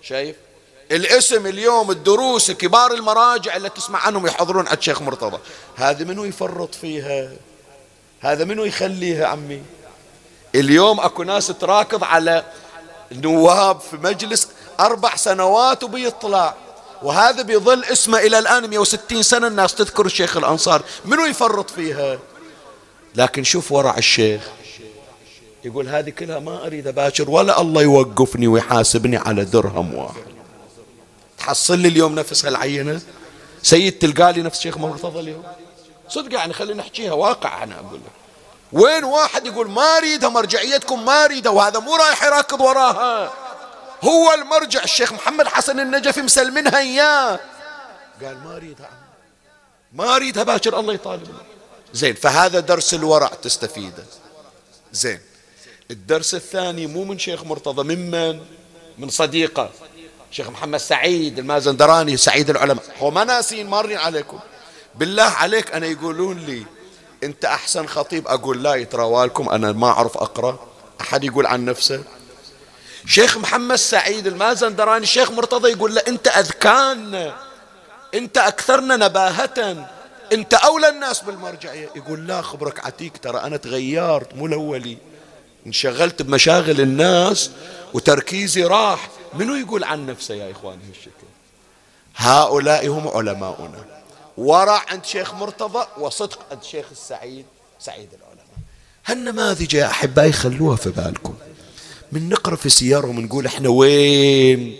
شايف؟ الاسم اليوم الدروس كبار المراجع اللي تسمع عنهم يحضرون على الشيخ مرتضى. هذا منو يفرط فيها؟ هذا منو يخليها عمي؟ اليوم اكو ناس تراكض على نواب في مجلس أربع سنوات وبيطلع. وهذا بيظل اسمه إلى الان 160 سنة الناس تذكر الشيخ الأنصار. منو يفرط فيها؟ لكن شوف ورع الشيخ. يقول هذه كلها ما أريد أباشر ولا الله يوقفني ويحاسبني على درهم واحد. تحصل لي اليوم نفس هالعينة سيد تلقى لي نفس شيخ مرتضى اليوم. صدق يعني خلينا نحكيها واقع أنا أقول لك. وين واحد يقول ما أريدها مرجعيتكم ما أريدها وهذا مو رايح يراكض وراها. هو المرجع الشيخ محمد حسن النجفي مسلمنها إياه. قال ما أريدها. ما أريدها باكر الله يطالبنا زين فهذا درس الورع تستفيده. زين الدرس الثاني مو من شيخ مرتضى ممن؟ من صديقه. شيخ محمد سعيد المازندراني سعيد العلماء. هو ما ناسين مارين عليكم. بالله عليك أنا يقولون لي أنت أحسن خطيب؟ أقول لا يتراوالكم. أنا ما أعرف أقرأ. أحد يقول عن نفسه. شيخ محمد سعيد المازندراني الشيخ مرتضى يقول له أنت أذكان. أنت أكثرنا نباهة. أنت أولى الناس بالمرجعية. يقول لا خبرك عتيك ترى أنا تغيرت مو الأولي. انشغلت بمشاغل الناس وتركيزي راح. منو يقول عن نفسه يا إخواني هالشكل؟ هؤلاء هم علماؤنا. ورع عند شيخ مرتضى وصدق عند شيخ السعيد سعيد العلماء. هالنماذج يا أحبائي خلوها في بالكم. من نقرأ في سيارهم نقول إحنا وين؟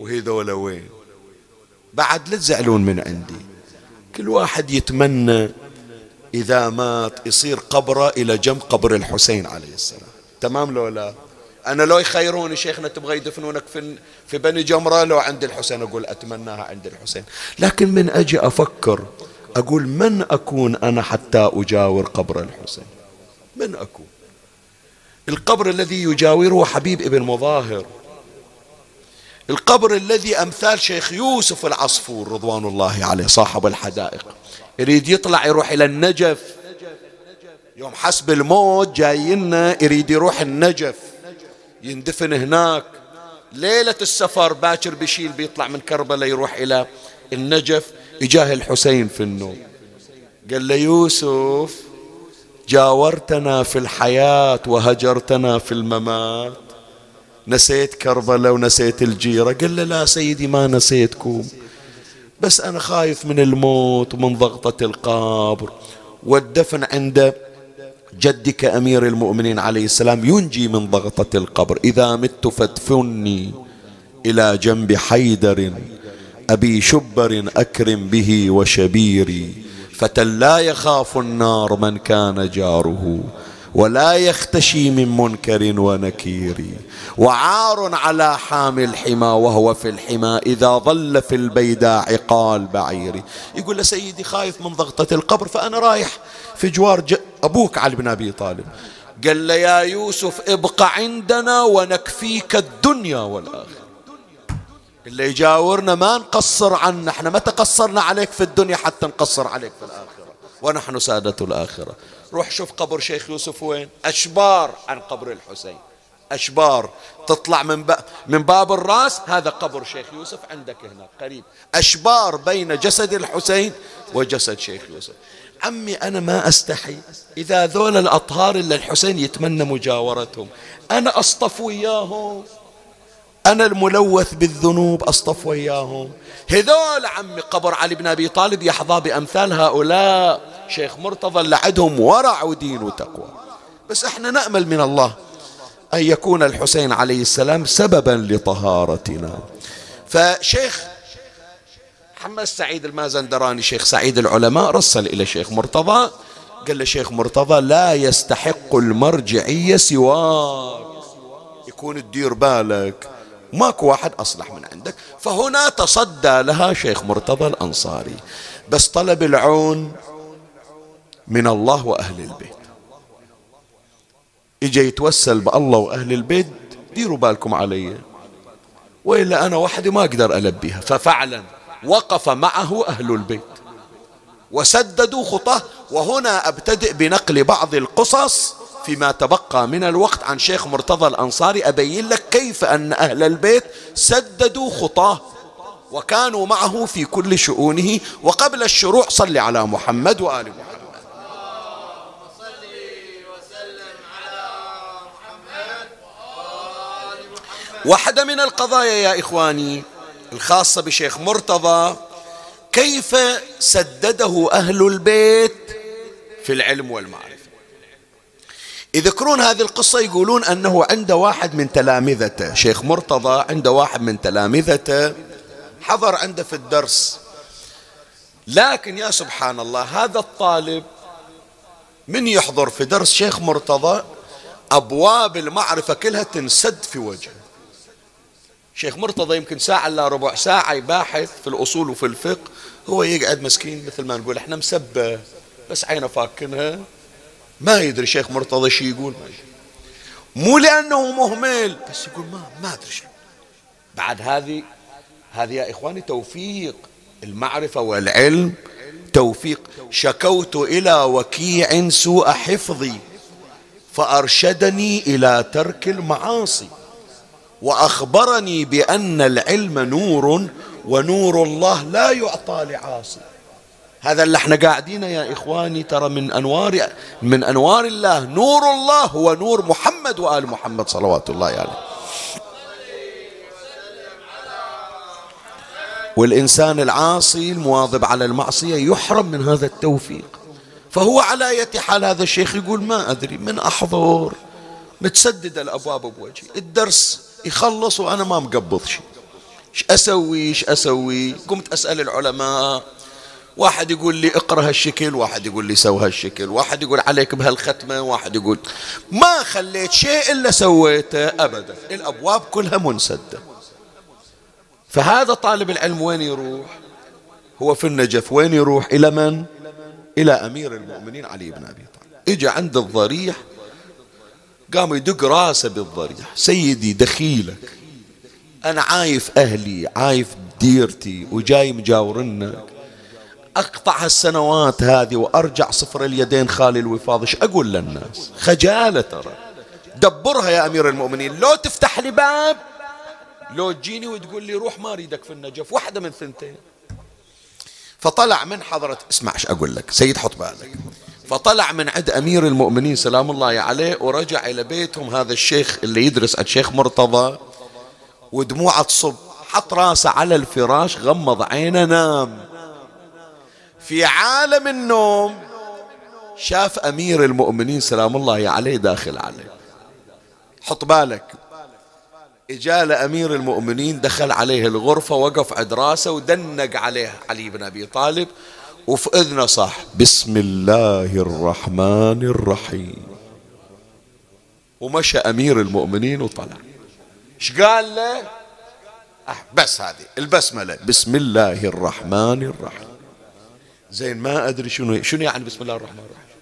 وهذولا وين؟ بعد لا تزعلون من عندي. كل واحد يتمنى إذا مات يصير قبره إلى جنب قبر الحسين عليه السلام. تمام لو لا؟ أنا لو يخيروني شيخنا تبغى يدفنونك في, في بني جمرة لو عند الحسين أقول أتمناها عند الحسين. لكن من أجي أفكر أقول من أكون أنا حتى أجاور قبر الحسين؟ من أكون؟ القبر الذي يجاوره حبيب ابن مظاهر. القبر الذي أمثال شيخ يوسف العصفور رضوان الله عليه صاحب الحدائق. يريد يطلع يروح إلى النجف. يوم حسب الموت جاينا يريد يروح النجف. يندفن هناك. ليلة السفر باكر بشيل بيطلع من كربلاء يروح إلى النجف إجاه الحسين في النوم. قال له يوسف جاورتنا في الحياة وهجرتنا في الممات. نسيت كربلاء ونسيت الجيرة. قال له لا سيدي ما نسيتكم. بس أنا خايف من الموت ومن ضغطة القبر. والدفن عند جدك أمير المؤمنين عليه السلام ينجي من ضغطة القبر. إذا مت فادفني إلى جنب حيدر أبي شبر أكرم به وشبيري. فتى لا يخاف النار من كان جاره ولا يختشي من منكر ونكير. وعار على حامي الحمى وهو في الحمى إذا ظل في البيداء عقال بعيري. يقول سيدي خايف من ضغطة القبر فأنا رايح في جوار أبوك علي بن أبي طالب. قال له يا يوسف ابقى عندنا ونكفيك الدنيا والآخرة. اللي يجاورنا ما نقصر عنه إحنا ما تقصرنا عليك في الدنيا حتى نقصر عليك في الآخرة؟ ونحن سادة الآخرة. روح شوف قبر شيخ يوسف وين؟ أشبار عن قبر الحسين. أشبار. تطلع من باب من باب الرأس هذا قبر شيخ يوسف عندك هنا قريب. أشبار بين جسد الحسين وجسد شيخ يوسف. عمي أنا ما أستحي. إذا ذول الأطهار اللي الحسين يتمنى مجاورتهم أنا أصطف وياهم. أنا الملوث بالذنوب أصطف وياهم. هذول عمي قبر علي بن أبي طالب يحظى بأمثال هؤلاء. شيخ مرتضى اللي عندهم ورع ودين وتقوى. بس إحنا نأمل من الله أن يكون الحسين عليه السلام سببا لطهارتنا. فشيخ محمد سعيد المازندراني شيخ سعيد العلماء رسل إلى شيخ مرتضى. قال له شيخ مرتضى لا يستحق المرجعية سواك يكون تدير بالك. ماكو واحد أصلح من عندك. فهنا تصدى لها شيخ مرتضى الأنصاري. بس طلب العون من الله وأهل البيت. إجا يتوسل بالله وأهل البيت ديروا بالكم علي. وإلا أنا وحدي ما أقدر ألبيها. ففعلا وقف معه أهل البيت. وسددوا خطاه وهنا أبتدئ بنقل بعض القصص فيما تبقى من الوقت عن شيخ مرتضى الأنصاري. أبين لك كيف أن أهل البيت سددوا خطاه وكانوا معه في كل شؤونه. وقبل الشروع صل على محمد وآل محمد. واحدة من القضايا يا إخواني الخاصة بشيخ مرتضى كيف سدده أهل البيت في العلم والمعرفة؟ يذكرون هذه القصة يقولون أنه عند واحد من تلامذته شيخ مرتضى عند واحد من تلامذته حضر عنده في الدرس. لكن يا سبحان الله هذا الطالب من يحضر في درس شيخ مرتضى؟ أبواب المعرفة كلها تنسد في وجهه. شيخ مرتضى يمكن ساعة إلا ربع ساعة يباحث في الأصول وفي الفقه. هو يقعد مسكين مثل ما نقول إحنا مسبة بس عينه فاكنها ما يدري شيخ مرتضى شي يقول. مو لأنه مهمل بس يقول ما ما أدري شو بعد هذه هذه يا إخواني توفيق المعرفة والعلم. توفيق. شكوت إلى وكيع سوء حفظي فأرشدني إلى ترك المعاصي. وأخبرني بأن العلم نور ونور الله لا يعطى لعاصي. هذا اللي إحنا قاعدين يا إخواني ترى من أنوار من أنوار الله. نور الله هو نور محمد وآل محمد صلوات الله عليه. يعني. والإنسان العاصي المواظب على المعصية يحرم من هذا التوفيق. فهو على أية حال هذا الشيخ يقول ما أدري من أحضر. متسدد الأبواب بوجهي. الدرس يخلص وأنا ما مقبض شيء إيش أسوي؟ إيش أسوي؟ قمت أسأل العلماء. واحد يقول لي اقرأ هالشكل واحد يقول لي سو هالشكل واحد يقول عليك بهالختمة واحد يقول ما خليت شيء إلا سويته أبدا. الأبواب كلها منسدة. فهذا طالب العلم وين يروح؟ هو في النجف. وين يروح؟ إلى من؟ إلى أمير المؤمنين علي بن أبي طالب. إجا عند الضريح قام يدق راسه بالضريح سيدي دخيلك. أنا عايف أهلي عايف ديرتي وجاي مجاورنك. أقطع هالسنوات هذه وأرجع صفر اليدين خالي الوفاض. إيش أقول للناس؟ خجالة ترى. دبرها يا أمير المؤمنين. لو تفتح لي باب لو تجيني وتقول لي روح ما أريدك في النجف. واحدة من ثنتين. فطلع من حضرة اسمع إيش أقول لك. سيد حط بالك. فطلع من عند أمير المؤمنين سلام الله عليه ورجع إلى بيتهم. هذا الشيخ اللي يدرس عند شيخ مرتضى ودموعه تصب حط راسه على الفراش غمض عينه نام. في عالم النوم شاف أمير المؤمنين سلام الله عليه داخل عليه. حط بالك إجال أمير المؤمنين دخل عليه الغرفة وقف عند راسه ودنق عليه علي بن أبي طالب. وفي إذنه صح بسم الله الرحمن الرحيم. ومشى أمير المؤمنين وطلع. إيش قال له؟ أه بس هذه البسملة بسم الله الرحمن الرحيم. زين ما أدري شنو شنو يعني بسم الله الرحمن الرحيم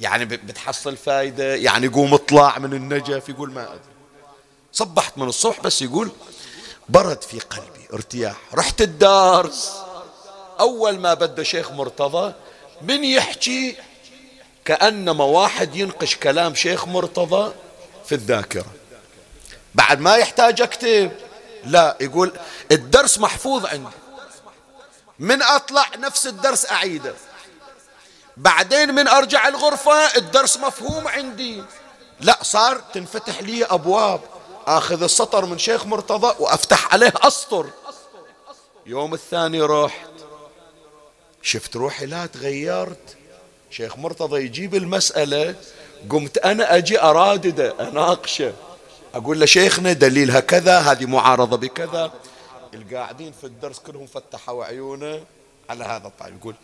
يعني بتحصل فايدة؟ يعني قوم اطلع من النجف يقول ما أدري. صبحت من الصبح بس يقول برد في قلبي ارتياح رحت الدارس. أول ما بدا شيخ مرتضى من يحكي كأنما واحد ينقش كلام شيخ مرتضى في الذاكرة. بعد ما يحتاج أكتب. لا يقول الدرس محفوظ عندي. من أطلع نفس الدرس أعيده. بعدين من أرجع الغرفة الدرس مفهوم عندي. لا صار تنفتح لي أبواب. آخذ السطر من شيخ مرتضى وأفتح عليه أسطر. يوم الثاني رحت شفت روحي لا تغيرت. شيخ مرتضى يجيب المسألة قمت أنا أجي أرادده أناقشه. أقول له شيخنا دليلها كذا هذه معارضة بكذا. القاعدين في الدرس كلهم فتحوا عيونه على هذا الطالب يقول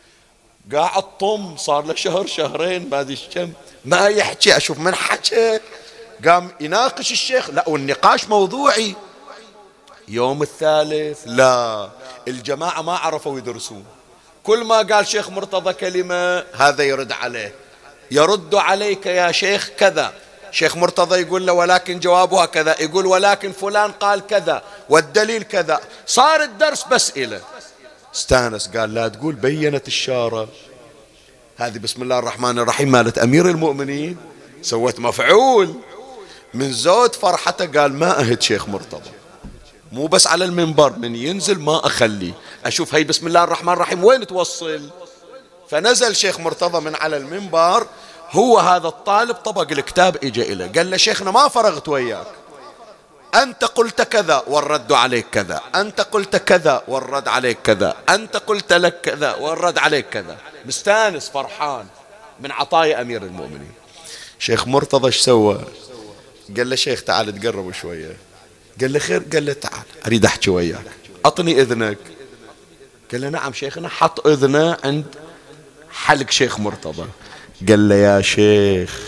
قاعد طم صار له شهر شهرين ما أدري كم. ما يحكي أشوف من حكى قام يناقش الشيخ لا والنقاش موضوعي. يوم الثالث لا. الجماعة ما عرفوا يدرسون. كل ما قال شيخ مرتضى كلمة هذا يرد عليه. يرد عليك يا شيخ كذا. شيخ مرتضى يقول له ولكن جوابها كذا يقول ولكن فلان قال كذا والدليل كذا. صار الدرس بس إله استانس قال لا تقول بينت الشارة. هذه بسم الله الرحمن الرحيم مالت أمير المؤمنين. سوت مفعول. من زود فرحته قال ما أهد شيخ مرتضى. مو بس على المنبر من ينزل ما أخليه أشوف هي بسم الله الرحمن الرحيم وين توصل؟ فنزل شيخ مرتضى من على المنبر هو هذا الطالب طبق الكتاب اجى إليه قال له شيخنا ما فرغت وياك. أنت قلت كذا والرد عليك كذا. أنت قلت كذا والرد عليك كذا. أنت قلت لك كذا والرد عليك كذا. مستانس فرحان من عطايا أمير المؤمنين. شيخ مرتضى إيش سوى؟ قال له شيخ تعال تقرب شوية. قال له خير قال له تعال. أريد أحكي وياك. أعطني إذنك. قال له نعم شيخنا حط إذنه عند حلق شيخ مرتضى. قال له يا شيخ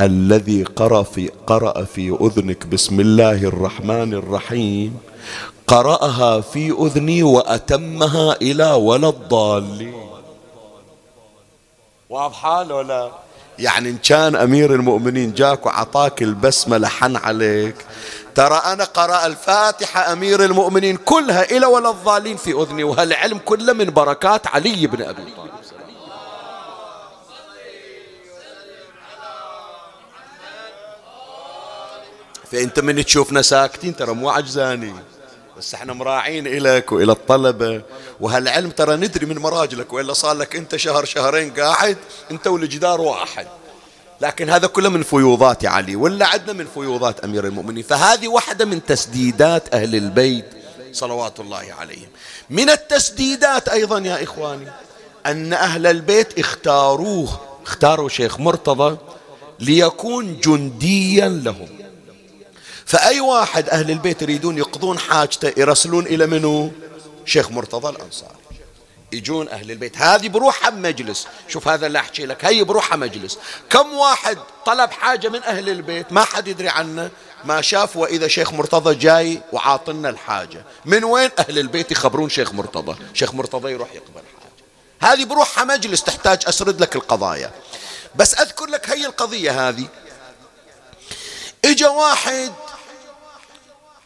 الذي قرأ في, قرأ في أذنك بسم الله الرحمن الرحيم قرأها في أذني وأتمها إلى ولا الضالين. واضحة ولا؟ يعني إن كان أمير المؤمنين جاك وعطاك البسمة لحن عليك ترى أنا قرأ الفاتحة أمير المؤمنين كلها إلى ولا الضالين في أذني وهالعلم كله من بركات علي بن أبي طالب. فأنت من تشوفنا ساكتين ترى مو عجزانين بس إحنا مراعين إليك وإلى الطلبة. وهالعلم ترى ندري من مراجلك وإلا صار لك أنت شهر شهرين قاعد أنت والجدار واحد. لكن هذا كله من فيوضات علي ولا عندنا من فيوضات أمير المؤمنين فهذه واحدة من تسديدات أهل البيت صلوات الله عليهم. من التسديدات أيضا يا إخواني أن أهل البيت اختاروه اختاروا شيخ مرتضى ليكون جنديا لهم. فأي واحد أهل البيت يريدون يقضون حاجته يرسلون إلى منو؟ شيخ مرتضى الأنصاري. يجون أهل البيت. هذه بروحها مجلس. شوف هذا اللي أحكي لك. هي بروحها مجلس. كم واحد طلب حاجة من أهل البيت؟ ما حد يدري عنه. ما شاف وإذا شيخ مرتضى جاي وعاطلنا الحاجة. من وين أهل البيت يخبرون شيخ مرتضى؟ شيخ مرتضى يروح يقبل حاجة. هذه بروحها مجلس تحتاج أسرد لك القضايا. بس أذكر لك هي القضية هذه. إجا واحد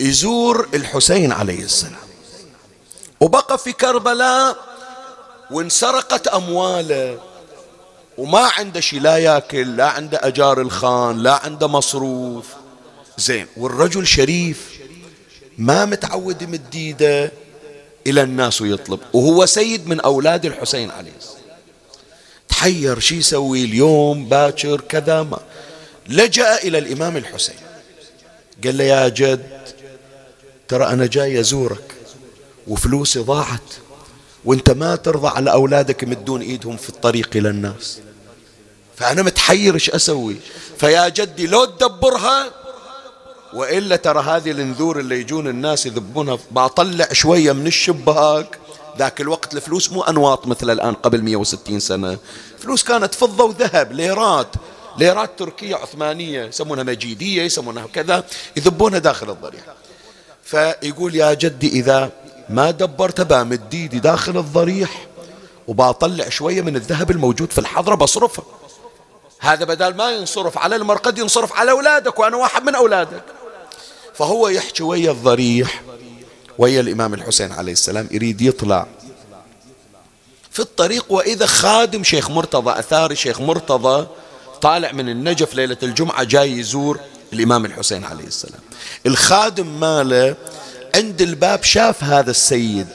يزور الحسين عليه السلام. وبقى في كربلاء وانسرقت أمواله. وما عنده شيء لا ياكل لا عنده أجار الخان لا عنده مصروف. زين والرجل شريف ما متعود يمد إيده إلى الناس ويطلب. وهو سيد من أولاد الحسين عليه السلام. تحير شي يسوي؟ اليوم باكر كذا ما. لجأ إلى الإمام الحسين. قال له يا جد ترى أنا جاي أزورك وفلوسي ضاعت. وانت ما ترضى على أولادك يمدون إيدهم في الطريق إلى الناس. فأنا متحير إيش أسوي؟ فيا جدي لو تدبرها وإلا ترى هذه الانذور اللي يجون الناس يذبونها بطلع شوية من الشباك. ذاك الوقت الفلوس مو أنواط مثل الآن قبل 160 سنة. فلوس كانت فضة وذهب ليرات. ليرات تركية عثمانية يسمونها مجيدية يسمونها كذا يذبونها داخل الضريح فيقول يا جدي إذا ما دبرت بامد ايدي داخل الضريح وبطلع شوية من الذهب الموجود في الحضرة بصرفه هذا بدل ما ينصرف على المرقد ينصرف على أولادك وأنا واحد من أولادك. فهو يحكي ويا الضريح ويا الإمام الحسين عليه السلام يريد يطلع في الطريق. وإذا خادم شيخ مرتضى أثاري شيخ مرتضى طالع من النجف ليلة الجمعة جاي يزور الإمام الحسين عليه السلام. الخادم ماله؟ عند الباب شاف هذا السيد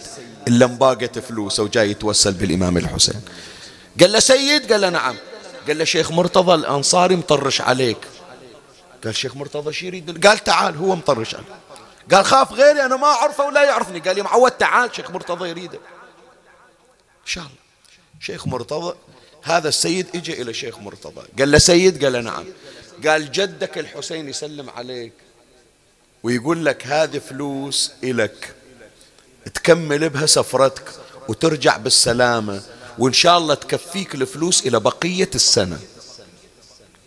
اللي مباقت فلوسه وجاي يتوسل بالإمام الحسين. قال له سيد؟ قال له نعم. قال له شيخ مرتضى الأنصاري مطرش عليك. قال شيخ مرتضى شو يريد؟ قال تعال هو مطرش عليك. قال خاف غيري أنا ما أعرفه ولا يعرفني. قال يا معود تعال شيخ مرتضى يريدك إن شاء الله. شيخ مرتضى هذا السيد اجى إلى شيخ مرتضى. قال له سيد؟ قال له نعم. قال جدك الحسين يسلم عليك. ويقول لك هذه فلوس إلك. تكمل بها سفرتك وترجع بالسلامة وإن شاء الله تكفيك الفلوس إلى بقية السنة.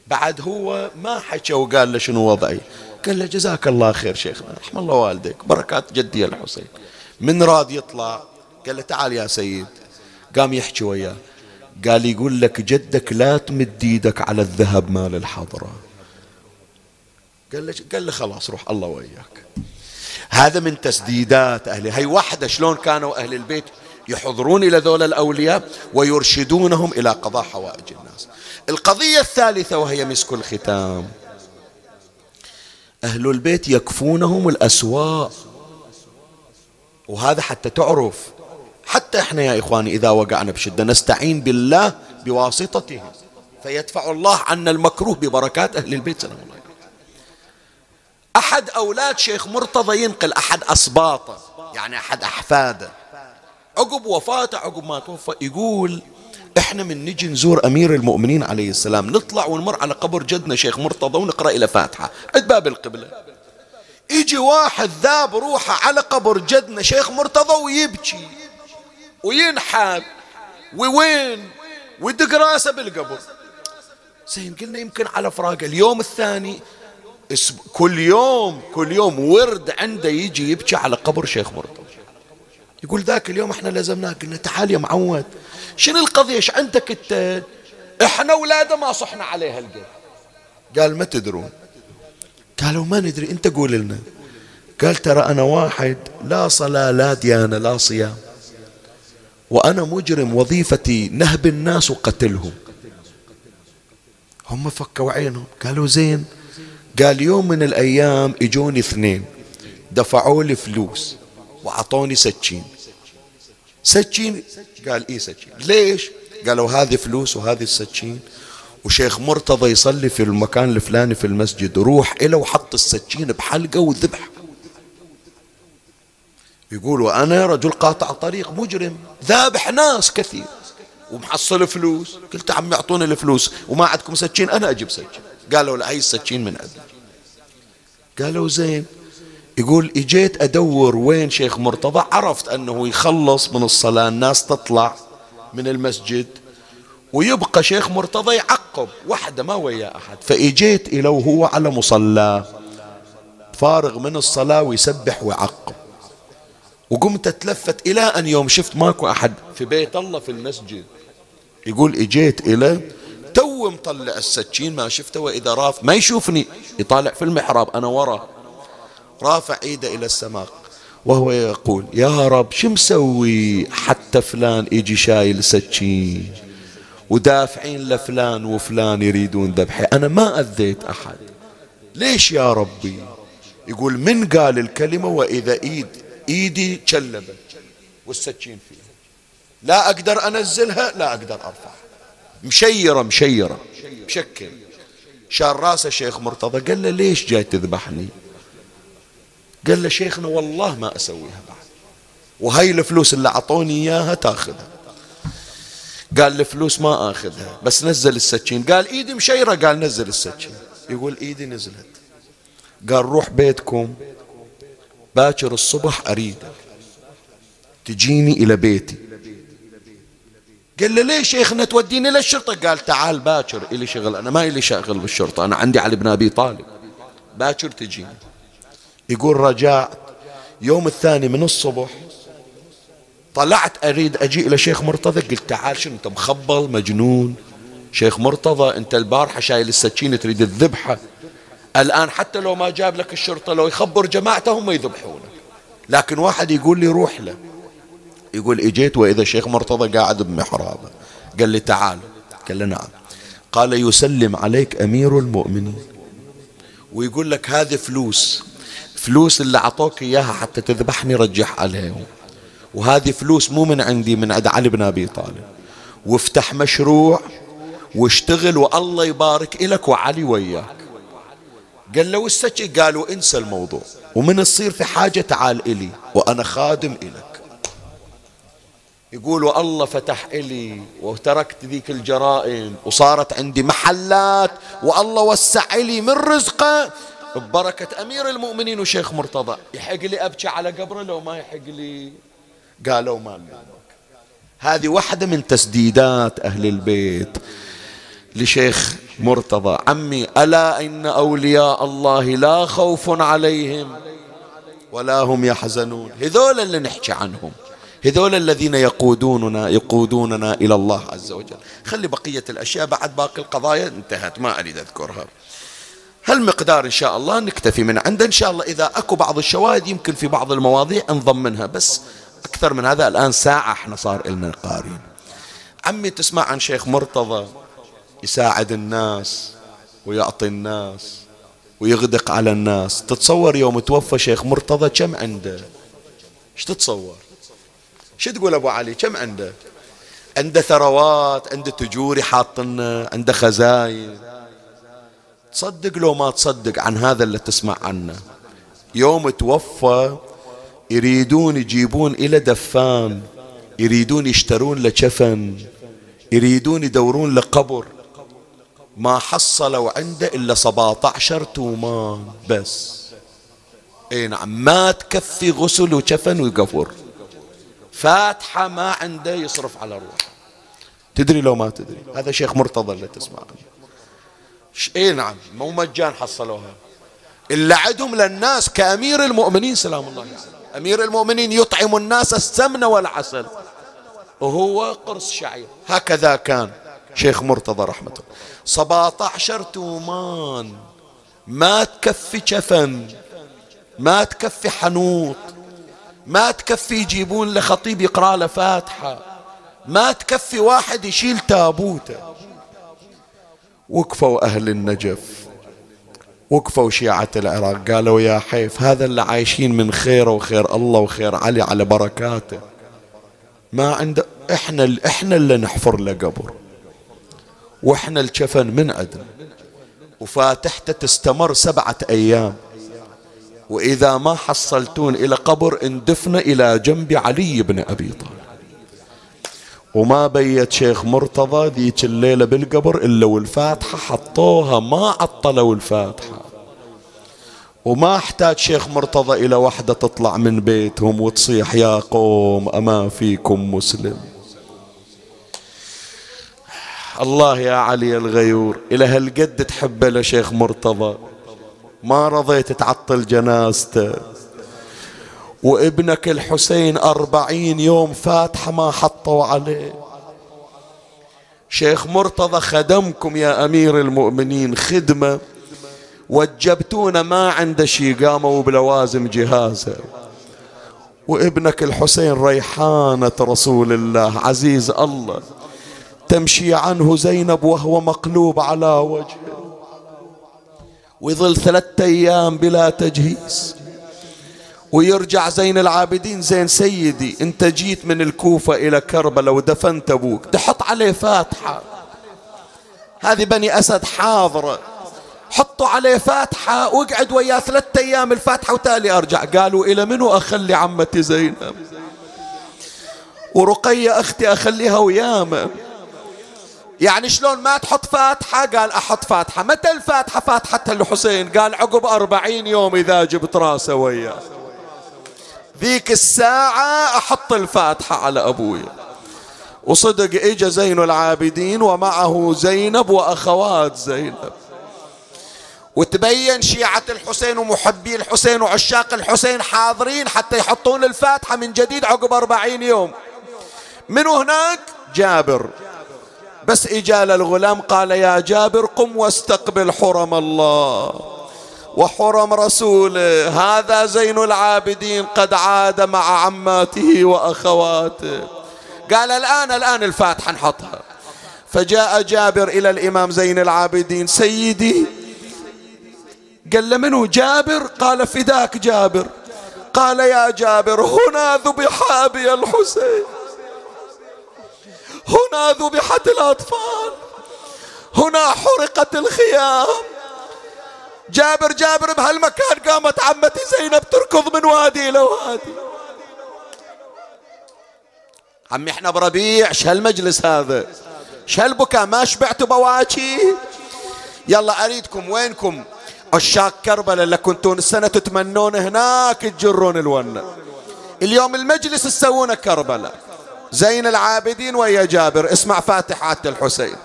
بعد هو ما حكى وقال له شنو وضعي. قال له جزاك الله خير شيخنا رحم الله والديك بركات جدي الحسين. من راد يطلع قال له تعال يا سيد. قام يحكي وياه. قال يقول لك جدك لا تمد إيدك على الذهب مال الحضرة. قال له قال له خلاص روح الله وياك هذا من تسديدات أهل هي وحدة شلون كانوا أهل البيت يحضرون إلى ذول الأولياء ويرشدونهم إلى قضاء حوائج الناس. القضية الثالثة وهي مسك الختام. أهل البيت يكفونهم الأسواء وهذا حتى تعرف. حتى إحنا يا إخواني إذا وقعنا بشدة نستعين بالله بواسطتهم فيدفع الله عنا المكروه ببركات أهل البيت سلام الله أحد أولاد شيخ مرتضى ينقل أحد أسباطه يعني أحد أحفاده. عقب وفاته عقب ما توفى يقول إحنا من نجي نزور أمير المؤمنين عليه السلام نطلع ونمر على قبر جدنا شيخ مرتضى ونقرأ إلى فاتحة. عند باب القبلة. يجي واحد ذاب روحه على قبر جدنا شيخ مرتضى ويبكي وينحب ووين؟ ويدق راسه بالقبر. زين قلنا يمكن على فراقه اليوم الثاني كل يوم كل يوم ورد عنده يجي يبكي على قبر شيخ مرتضى. يقول ذاك اليوم إحنا لزمناه قلنا تعال يا معود. شنو القضية؟ إيش عندك أنت؟ إحنا اولاده ما صحنا عليها القلب قال ما تدرون. قالوا ما ندري أنت قول لنا. قال ترى أنا واحد لا صلاة لا ديانة لا صيام. وأنا مجرم وظيفتي نهب الناس وقتلهم. هم فكوا عينهم. قالوا زين قال يوم من الأيام إجوني اثنين دفعوا لي فلوس وعطوني سكين سكين قال اي سكين ليش؟ قالوا هذه فلوس وهذه السكين وشيخ مرتضى يصلي في المكان الفلاني في المسجد روح إله وحط السكين بحلقه وذبح. يقول وأنا رجل قاطع طريق مجرم ذابح ناس كثير ومحصل فلوس. قلت عم يعطوني الفلوس وما عندكم سكين أنا أجيب سكين قالوا لا هي السكين من عندي قالوا زين. يقول إجيت أدور وين شيخ مرتضى عرفت أنه يخلص من الصلاة الناس تطلع من المسجد ويبقى شيخ مرتضى يعقب وحده ما ويا أحد. فإجيت إلى وهو على مصلاه فارغ من الصلاة ويسبح ويعقب. وقمت أتلفت إلى أن يوم شفت ماكو أحد في بيت الله في المسجد. يقول إجيت إلى تو مطلع السكين ما شفته وإذا راف ما يشوفني يطالع في المحراب أنا ورا. رافع إيده إلى السماء وهو يقول يا رب شو مسوي حتى فلان يجي شايل سكين ودافعين لفلان وفلان يريدون ذبحي أنا ما أذيت أحد. ليش يا ربي؟ يقول من قال الكلمة وإذا إيد إيدي شلبت والسكين فيها لا أقدر أنزلها لا أقدر أرفعها. مشيرة مشيرة. مشكل. شال راسه شيخ مرتضى قال له ليش جاي تذبحني؟ قال له شيخنا والله ما أسويها بعد. وهاي الفلوس اللي أعطوني إياها تأخذها. قال الفلوس ما آخذها بس نزل السكين. قال إيدي مشيرة قال نزل السكين. يقول إيدي نزلت. قال روح بيتكم. باكر الصبح أريدك. تجيني إلى بيتي. قال له ليش شيخنا توديني للشرطة؟ قال تعال باكر إلي شغل أنا ما إلي شغل بالشرطة أنا عندي علي بن أبي طالب. باكر تجيني. يقول رجعت يوم الثاني من الصبح طلعت أريد أجي إلى شيخ مرتضى قلت تعال شنو أنت مخبل مجنون؟ شيخ مرتضى أنت البارحة شايل السكينة تريد الذبحة. الآن حتى لو ما جاب لك الشرطة لو يخبر جماعته هم يذبحونك. لكن واحد يقول لي روح له. يقول إجيت وإذا شيخ مرتضى قاعد بمحرابه قال لي تعال. قال له نعم. قال يسلم عليك أمير المؤمنين. ويقول لك هذه فلوس. فلوس اللي أعطوك إياها حتى تذبحني رجح عليهم. وهذه فلوس مو من عندي من عند علي بن أبي طالب. وافتح مشروع واشتغل والله يبارك لك وعلي وياك قال له والسكي قالوا انسى الموضوع. ومن تصير في حاجة تعال إلي وأنا خادم إلك. يقول والله فتح إلي وتركت ذيك الجرائم وصارت عندي محلات والله وسع لي من رزقه ببركة أمير المؤمنين وشيخ مرتضى. يحق لي أبكي على قبره لو ما يحق لي؟ قالوا ما نلومك هذه واحدة من تسديدات أهل البيت لشيخ مرتضى. عمي ألا إن أولياء الله لا خوف عليهم ولا هم يحزنون. هذول اللي نحكي عنهم. هذول الذين يقودوننا يقودوننا إلى الله عز وجل. خلي بقية الأشياء بعد باقي القضايا. انتهت ما أريد أذكرها. هالمقدار إن شاء الله نكتفي من عنده إن شاء الله إذا أكو بعض الشواهد يمكن في بعض المواضيع نضمنها بس أكثر من هذا الآن ساعة إحنا صار إلنا قارين. عمي تسمع عن شيخ مرتضى؟ يساعد الناس ويعطي الناس ويغدق على الناس. تتصور يوم توفى شيخ مرتضى كم عنده؟ إيش تتصور؟ شو تقول أبو علي؟ كم عنده؟ عنده ثروات عنده تجوري حاطنا عنده خزاين. تصدق لو ما تصدق عن هذا اللي تسمع عنه. يوم توفى يريدون يجيبون إلى دفان يريدون يشترون له كفن يريدون يدورون له قبر ما حصلوا عنده إلا 17 تومان بس. أي نعم ما تكفي غسل وكفن وقفر فاتحة ما عنده يصرف على روحه. تدري لو ما تدري. هذا شيخ مرتضى اللي تسمع. اي نعم مو مجان حصلوها. إلا عندهم للناس كأمير المؤمنين سلام الله عليه أمير المؤمنين يطعم الناس السمن والعسل. وهو قرص شعير. هكذا كان شيخ مرتضى رحمة الله. 17 تومان ما تكفي كفن ما تكفي حنوط. ما تكفي يجيبون لخطيب يقرأ له فاتحة. ما تكفي واحد يشيل تابوته. وقفوا أهل النجف. وقفوا شيعة العراق. قالوا يا حيف هذا اللي عايشين من خيره وخير الله وخير علي على بركاته. ما عنده إحنا إحنا اللي نحفر له قبر. وإحنا الكفن من عندنا وفاتحته تستمر سبعة أيام. وإذا ما حصلتون إلى قبر اندفن إلى جنب علي بن أبي طالب. وما بيت شيخ مرتضى ذيك الليلة بالقبر إلا والفاتحة حطوها ما عطلوا الفاتحة. وما احتاج شيخ مرتضى إلى وحدة تطلع من بيتهم وتصيح يا قوم أما فيكم مسلم. الله يا علي الغيور إلى هالقد تحبه لشيخ مرتضى. ما رضيت تعطل جنازته. وابنك الحسين أربعين يوم فاتحة ما حطوا عليه. شيخ مرتضى خدمكم يا أمير المؤمنين خدمة. وجبتونا ما عنده شي قاموا بلوازم جهازة. وابنك الحسين ريحانة رسول الله عزيز الله. تمشي عنه زينب وهو مقلوب على وجهه. ويظل ثلاثة أيام بلا تجهيز. ويرجع زين العابدين زين سيدي انت جيت من الكوفة إلى كربلاء ودفنت أبوك. تحط عليه فاتحة. هذه بني أسد حاضرة. حطوا عليه فاتحة واقعد وياه ثلاثة أيام الفاتحة وتالي أرجع. قالوا إلى منو؟ أخلي عمتي زينب. ورقية أختي أخليها وياما. يعني شلون ما تحط فاتحة؟ قال أحط فاتحة. متى الفاتحة؟ فاتحة الحسين قال عقب أربعين يوم إذا جبت راسه وياه. ذيك الساعة أحط الفاتحة على أبوي. وصدق إجا زين العابدين ومعه زينب وأخوات زينب. وتبين شيعة الحسين ومحبي الحسين وعشاق الحسين حاضرين حتى يحطون الفاتحة من جديد عقب أربعين يوم. من هناك؟ جابر. بس إجال الغلام قال يا جابر قم واستقبل حرم الله وحرم رسوله. هذا زين العابدين قد عاد مع عماته وأخواته. قال الآن الآن الفاتحة نحطها فجاء جابر إلى الإمام زين العابدين. سيدي قال له منو؟ جابر؟ قال فداك جابر. قال يا جابر هنا ذبح أبي الحسين. هنا ذبحت الأطفال. هنا حرقت الخيام. جابر جابر بهالمكان قامت عمتي زينب تركض من وادي إلى وادي. عمي إحنا بربيع شهالمجلس هذا. شهالبكاء ما شبعتوا بواكي. يلا أريدكم وينكم؟ عشاق كربلاء اللي كنتون السنة تتمنون هناك تجرون الونة. اليوم المجلس تسوونه كربلاء. زين العابدين ويا جابر. اسمع فاتحات الحسين.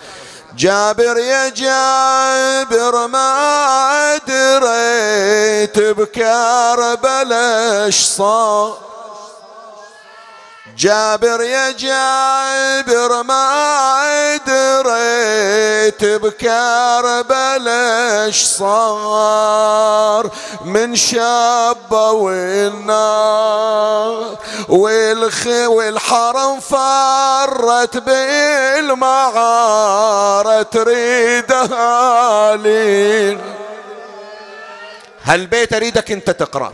جابر يا جابر ما دريت بكربلاء صار. جابر يا جابر ما دريت بكربلاء صار من شابة والنار والحرم فرت بالمعارة تريدها لي. هالبيت أريدك أنت تقرأ؟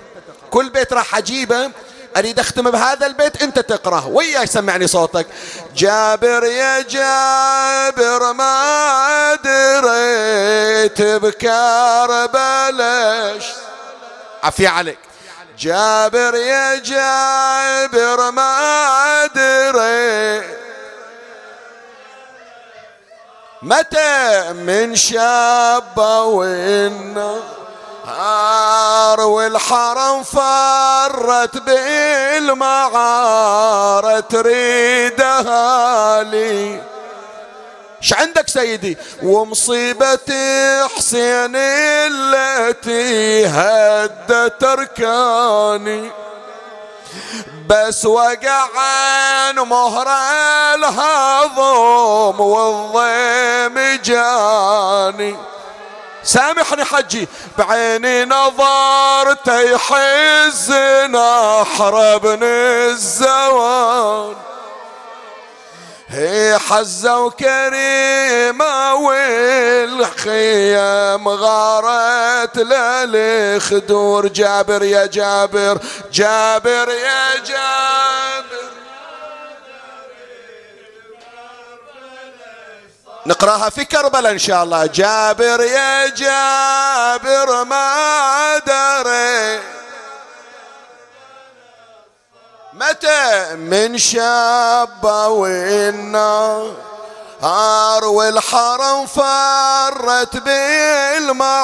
كل بيت راح أجيبه أريد أختم بهذا البيت أنت تقرأه. وياي سمعني صوتك. جابر يا جابر ما دريت بكربلاش عفي عليك. جابر يا جابر ما دريت. متى من شاب والنار النار والحرم فرت بالمعار تريدها لي. ش عندك سيدي؟ ومصيبة حسين التي هدت أركاني. بس وقع عن مهر الهضم والضيم جاني. سامحني حجي بعيني نظرت يحزنا حربني الزوان هي حزة وكريمة والخيام غارت للخدور. جابر يا جابر جابر يا جابر. نقراها في كربلاء إن شاء الله. جابر يا جابر ما دري. متى من شاب والنار والحرم فرت بالمعارة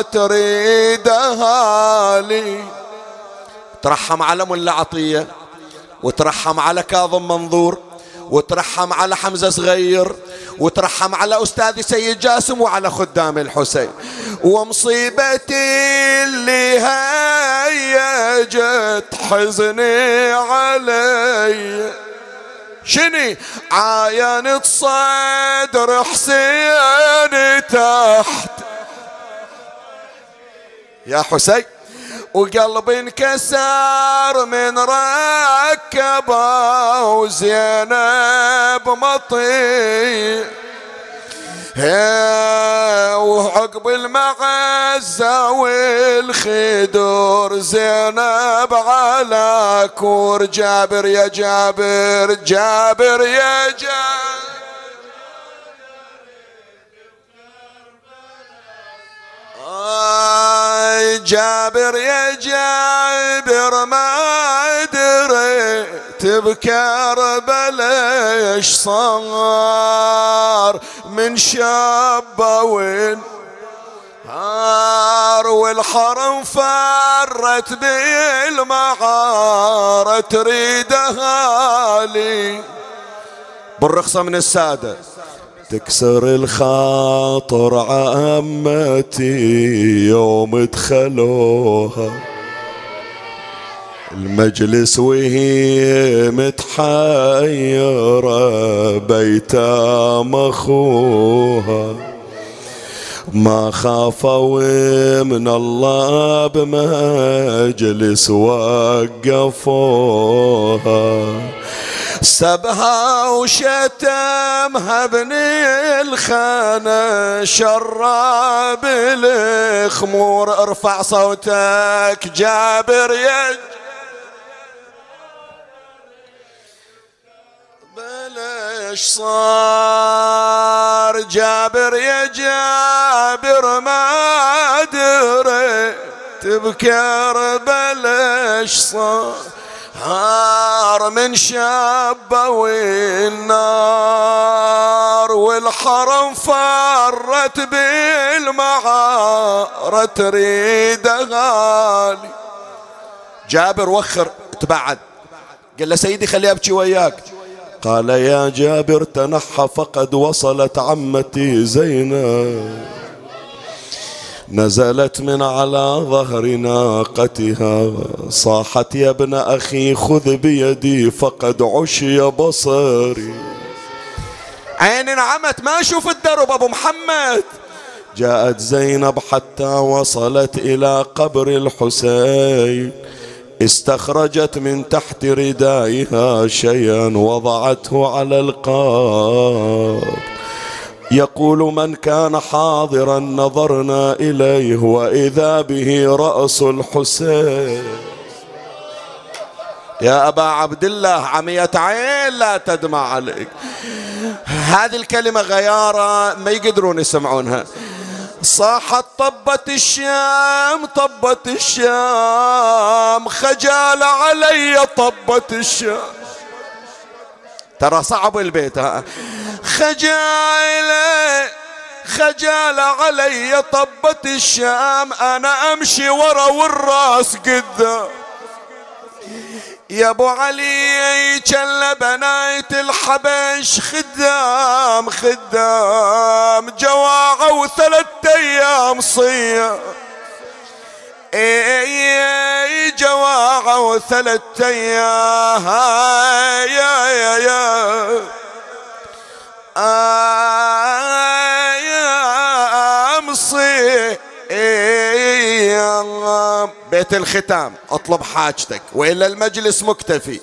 تريدها لي. ترحم على ملا عطية وترحم على كاظم منظور. وترحم على حمزة صغير وترحم على أستاذي سيد جاسم وعلى خدام الحسين. ومصيبتي اللي هيجت حزني علي. شني؟ عاينت صدر حسين تحت. يا حسين. وقلبي انكسر من ركبة وزينب مطي وعقب المعزة والخدور زينب على كور. جابر يا جابر جابر يا جابر. جابر يا جابر ما دريت بكربلاء إيش صار من شاب وين هار والحرم فرت بالمعارة تريدها لي بالرخصة من السادة. تكسر الخاطر عمتي يوم دخلوها. المجلس وهي متحيرة بيتام اخوها ما خافوا من الله بمجلس وقفوها. سبها وشتمها ابن الخانة شراب الخمور. ارفع صوتك جابر يا بلش صار جابر يا جابر ما دريت بكر بلش صار هار من شابه والنار والحرم فرت بالمعارة تريد غالي. جابر وخر تبعد. قال له سيدي خلي ابكي وياك. قال يا جابر تنحى فقد وصلت عمتي زينب. نزلت من على ظهر ناقتها. صاحت يا ابن أخي خذ بيدي فقد عشي بصري. عيني نعمت ما أشوف الدرب أبو محمد. جاءت زينب حتى وصلت إلى قبر الحسين. استخرجت من تحت ردائها شيئا وضعته على القاب. يقول من كان حاضرا نظرنا إليه وإذا به رأس الحسين. يا أبا عبد الله عمية عين لا تدمع عليك. هذه الكلمة غيارة ما يقدرون يسمعونها. صاحت طبت الشام طبت الشام خجال علي طبت الشام. ترى صعب البيت ها. خجالة خجالة علي طبت الشام. أنا أمشي ورا والراس قدام يا أبو علي كان بنايت الحبش خدام خدام. جواعة وثلاث أيام صيام. جواعة وثلاث أيام يا يا يا. أيام صيام بيت الختام اطلب حاجتك. وإلا المجلس مكتفي.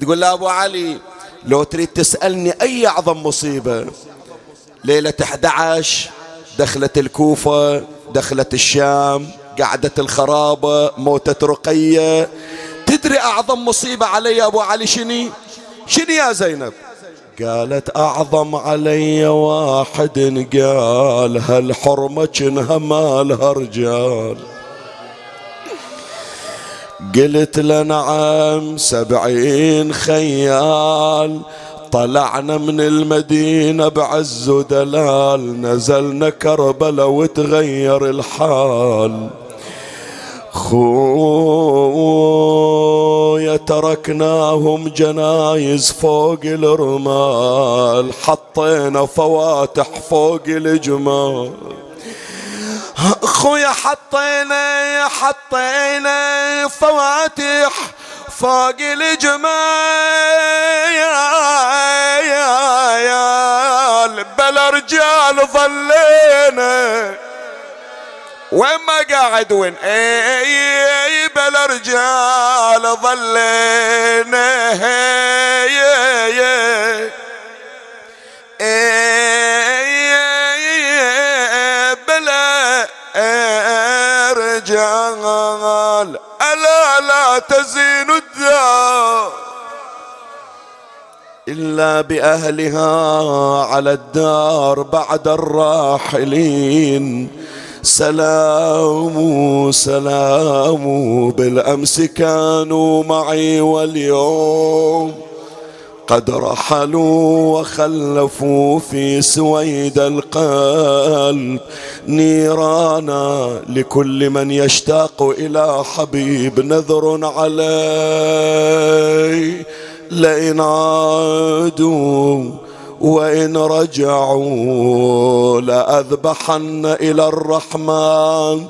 تقول له أبو علي لو تريد تسألني أي أعظم مصيبة. ليلة 11 دخلت الكوفة دخلت الشام. قعدة الخرابة موتة رقية. تدري أعظم مصيبة علي أبو علي شني؟ شني يا زينب؟ قالت أعظم علي واحد قال هالحرمة كنها مالها رجال قلت له نعم سبعين خيال. طلعنا من المدينة بعز ودلال. نزلنا كربلاء وتغير الحال. خويا تركناهم جنايز فوق الرمال حطينا فواتح فوق الجمال. خويا حطينا حطينا فواتح فوق الجمال. بلا رجال ظلينا. وين ما قاعد وين؟ اي بلا رجال ظلينا بلا رجال ألا لا تزين الدار إلا بأهلها على الدار بعد الراحلين. سلام سلام. بالأمس كانوا معي واليوم قد رحلوا وخلفوا في سويد القلب. نيرانا لكل من يشتاق إلى حبيب نذر علي لئن عادوا وإن رجعوا لأذبحن إلى الرحمن.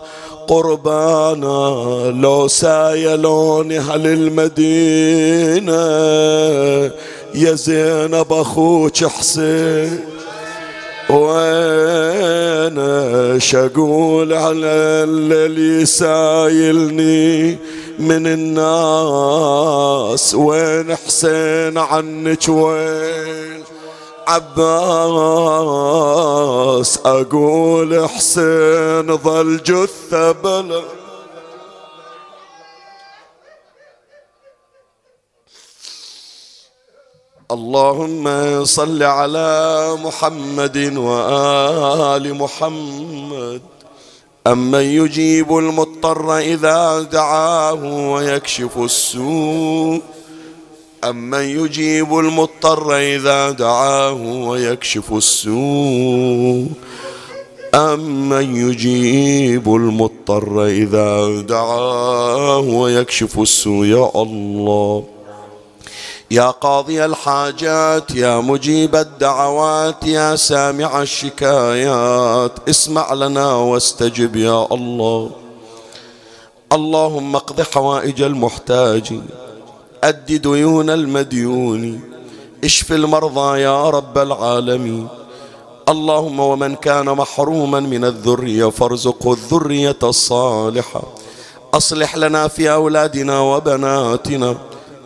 قربانا لو سايلونها للمدينة يا زينب أخوك حسين وين شقول على اللي سايلني من الناس؟ وين حسين عنك وين؟ عباس أقول حسين ظل جثة بلا. اللهم صل على محمد وآل محمد. أمن يجيب المضطر إذا دعاه ويكشف السوء. أمن يجيب المضطر إذا دعاه ويكشف السوء أمن يجيب المضطر إذا دعاه ويكشف السوء يا الله يا قاضي الحاجات يا مجيب الدعوات يا سامع الشكايات اسمع لنا واستجب يا الله اللهم اقض حوائج المحتاجين أد ديون المديون اشف المرضى يا رب العالمين. اللهم ومن كان محروما من الذرية فارزقه الذرية الصالحة. أصلح لنا في أولادنا وبناتنا.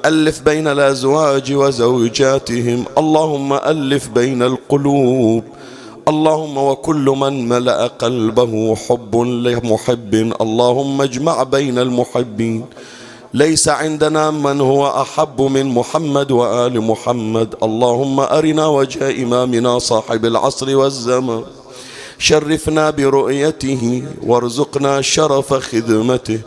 ألف بين الأزواج وزوجاتهم. اللهم ألف بين القلوب. اللهم وكل من ملأ قلبه حب لمحب. اللهم اجمع بين المحبين. ليس عندنا من هو أحب من محمد وآل محمد. اللهم أرنا وجه إمامنا صاحب العصر والزمان. شرفنا برؤيته وارزقنا شرف خدمته.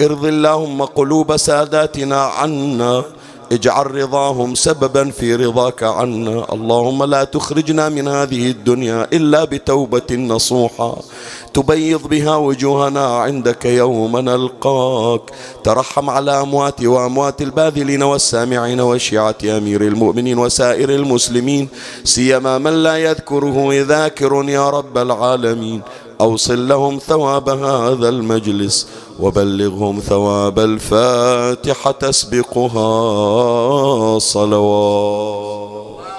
ارض اللهم قلوب ساداتنا عنا. اجعل رضاهم سببا في رضاك عنا. اللهم لا تخرجنا من هذه الدنيا إلا بتوبة نصوحة. تبيض بها وجوهنا عندك يوم نلقاك. ترحم على أموات وأموات الباذلين والسامعين وشيعة أمير المؤمنين وسائر المسلمين. سيما من لا يذكره ذاكر يا رب العالمين. أوصل لهم ثواب هذا المجلس وبلغهم ثواب الفاتحة تسبقها صلوات.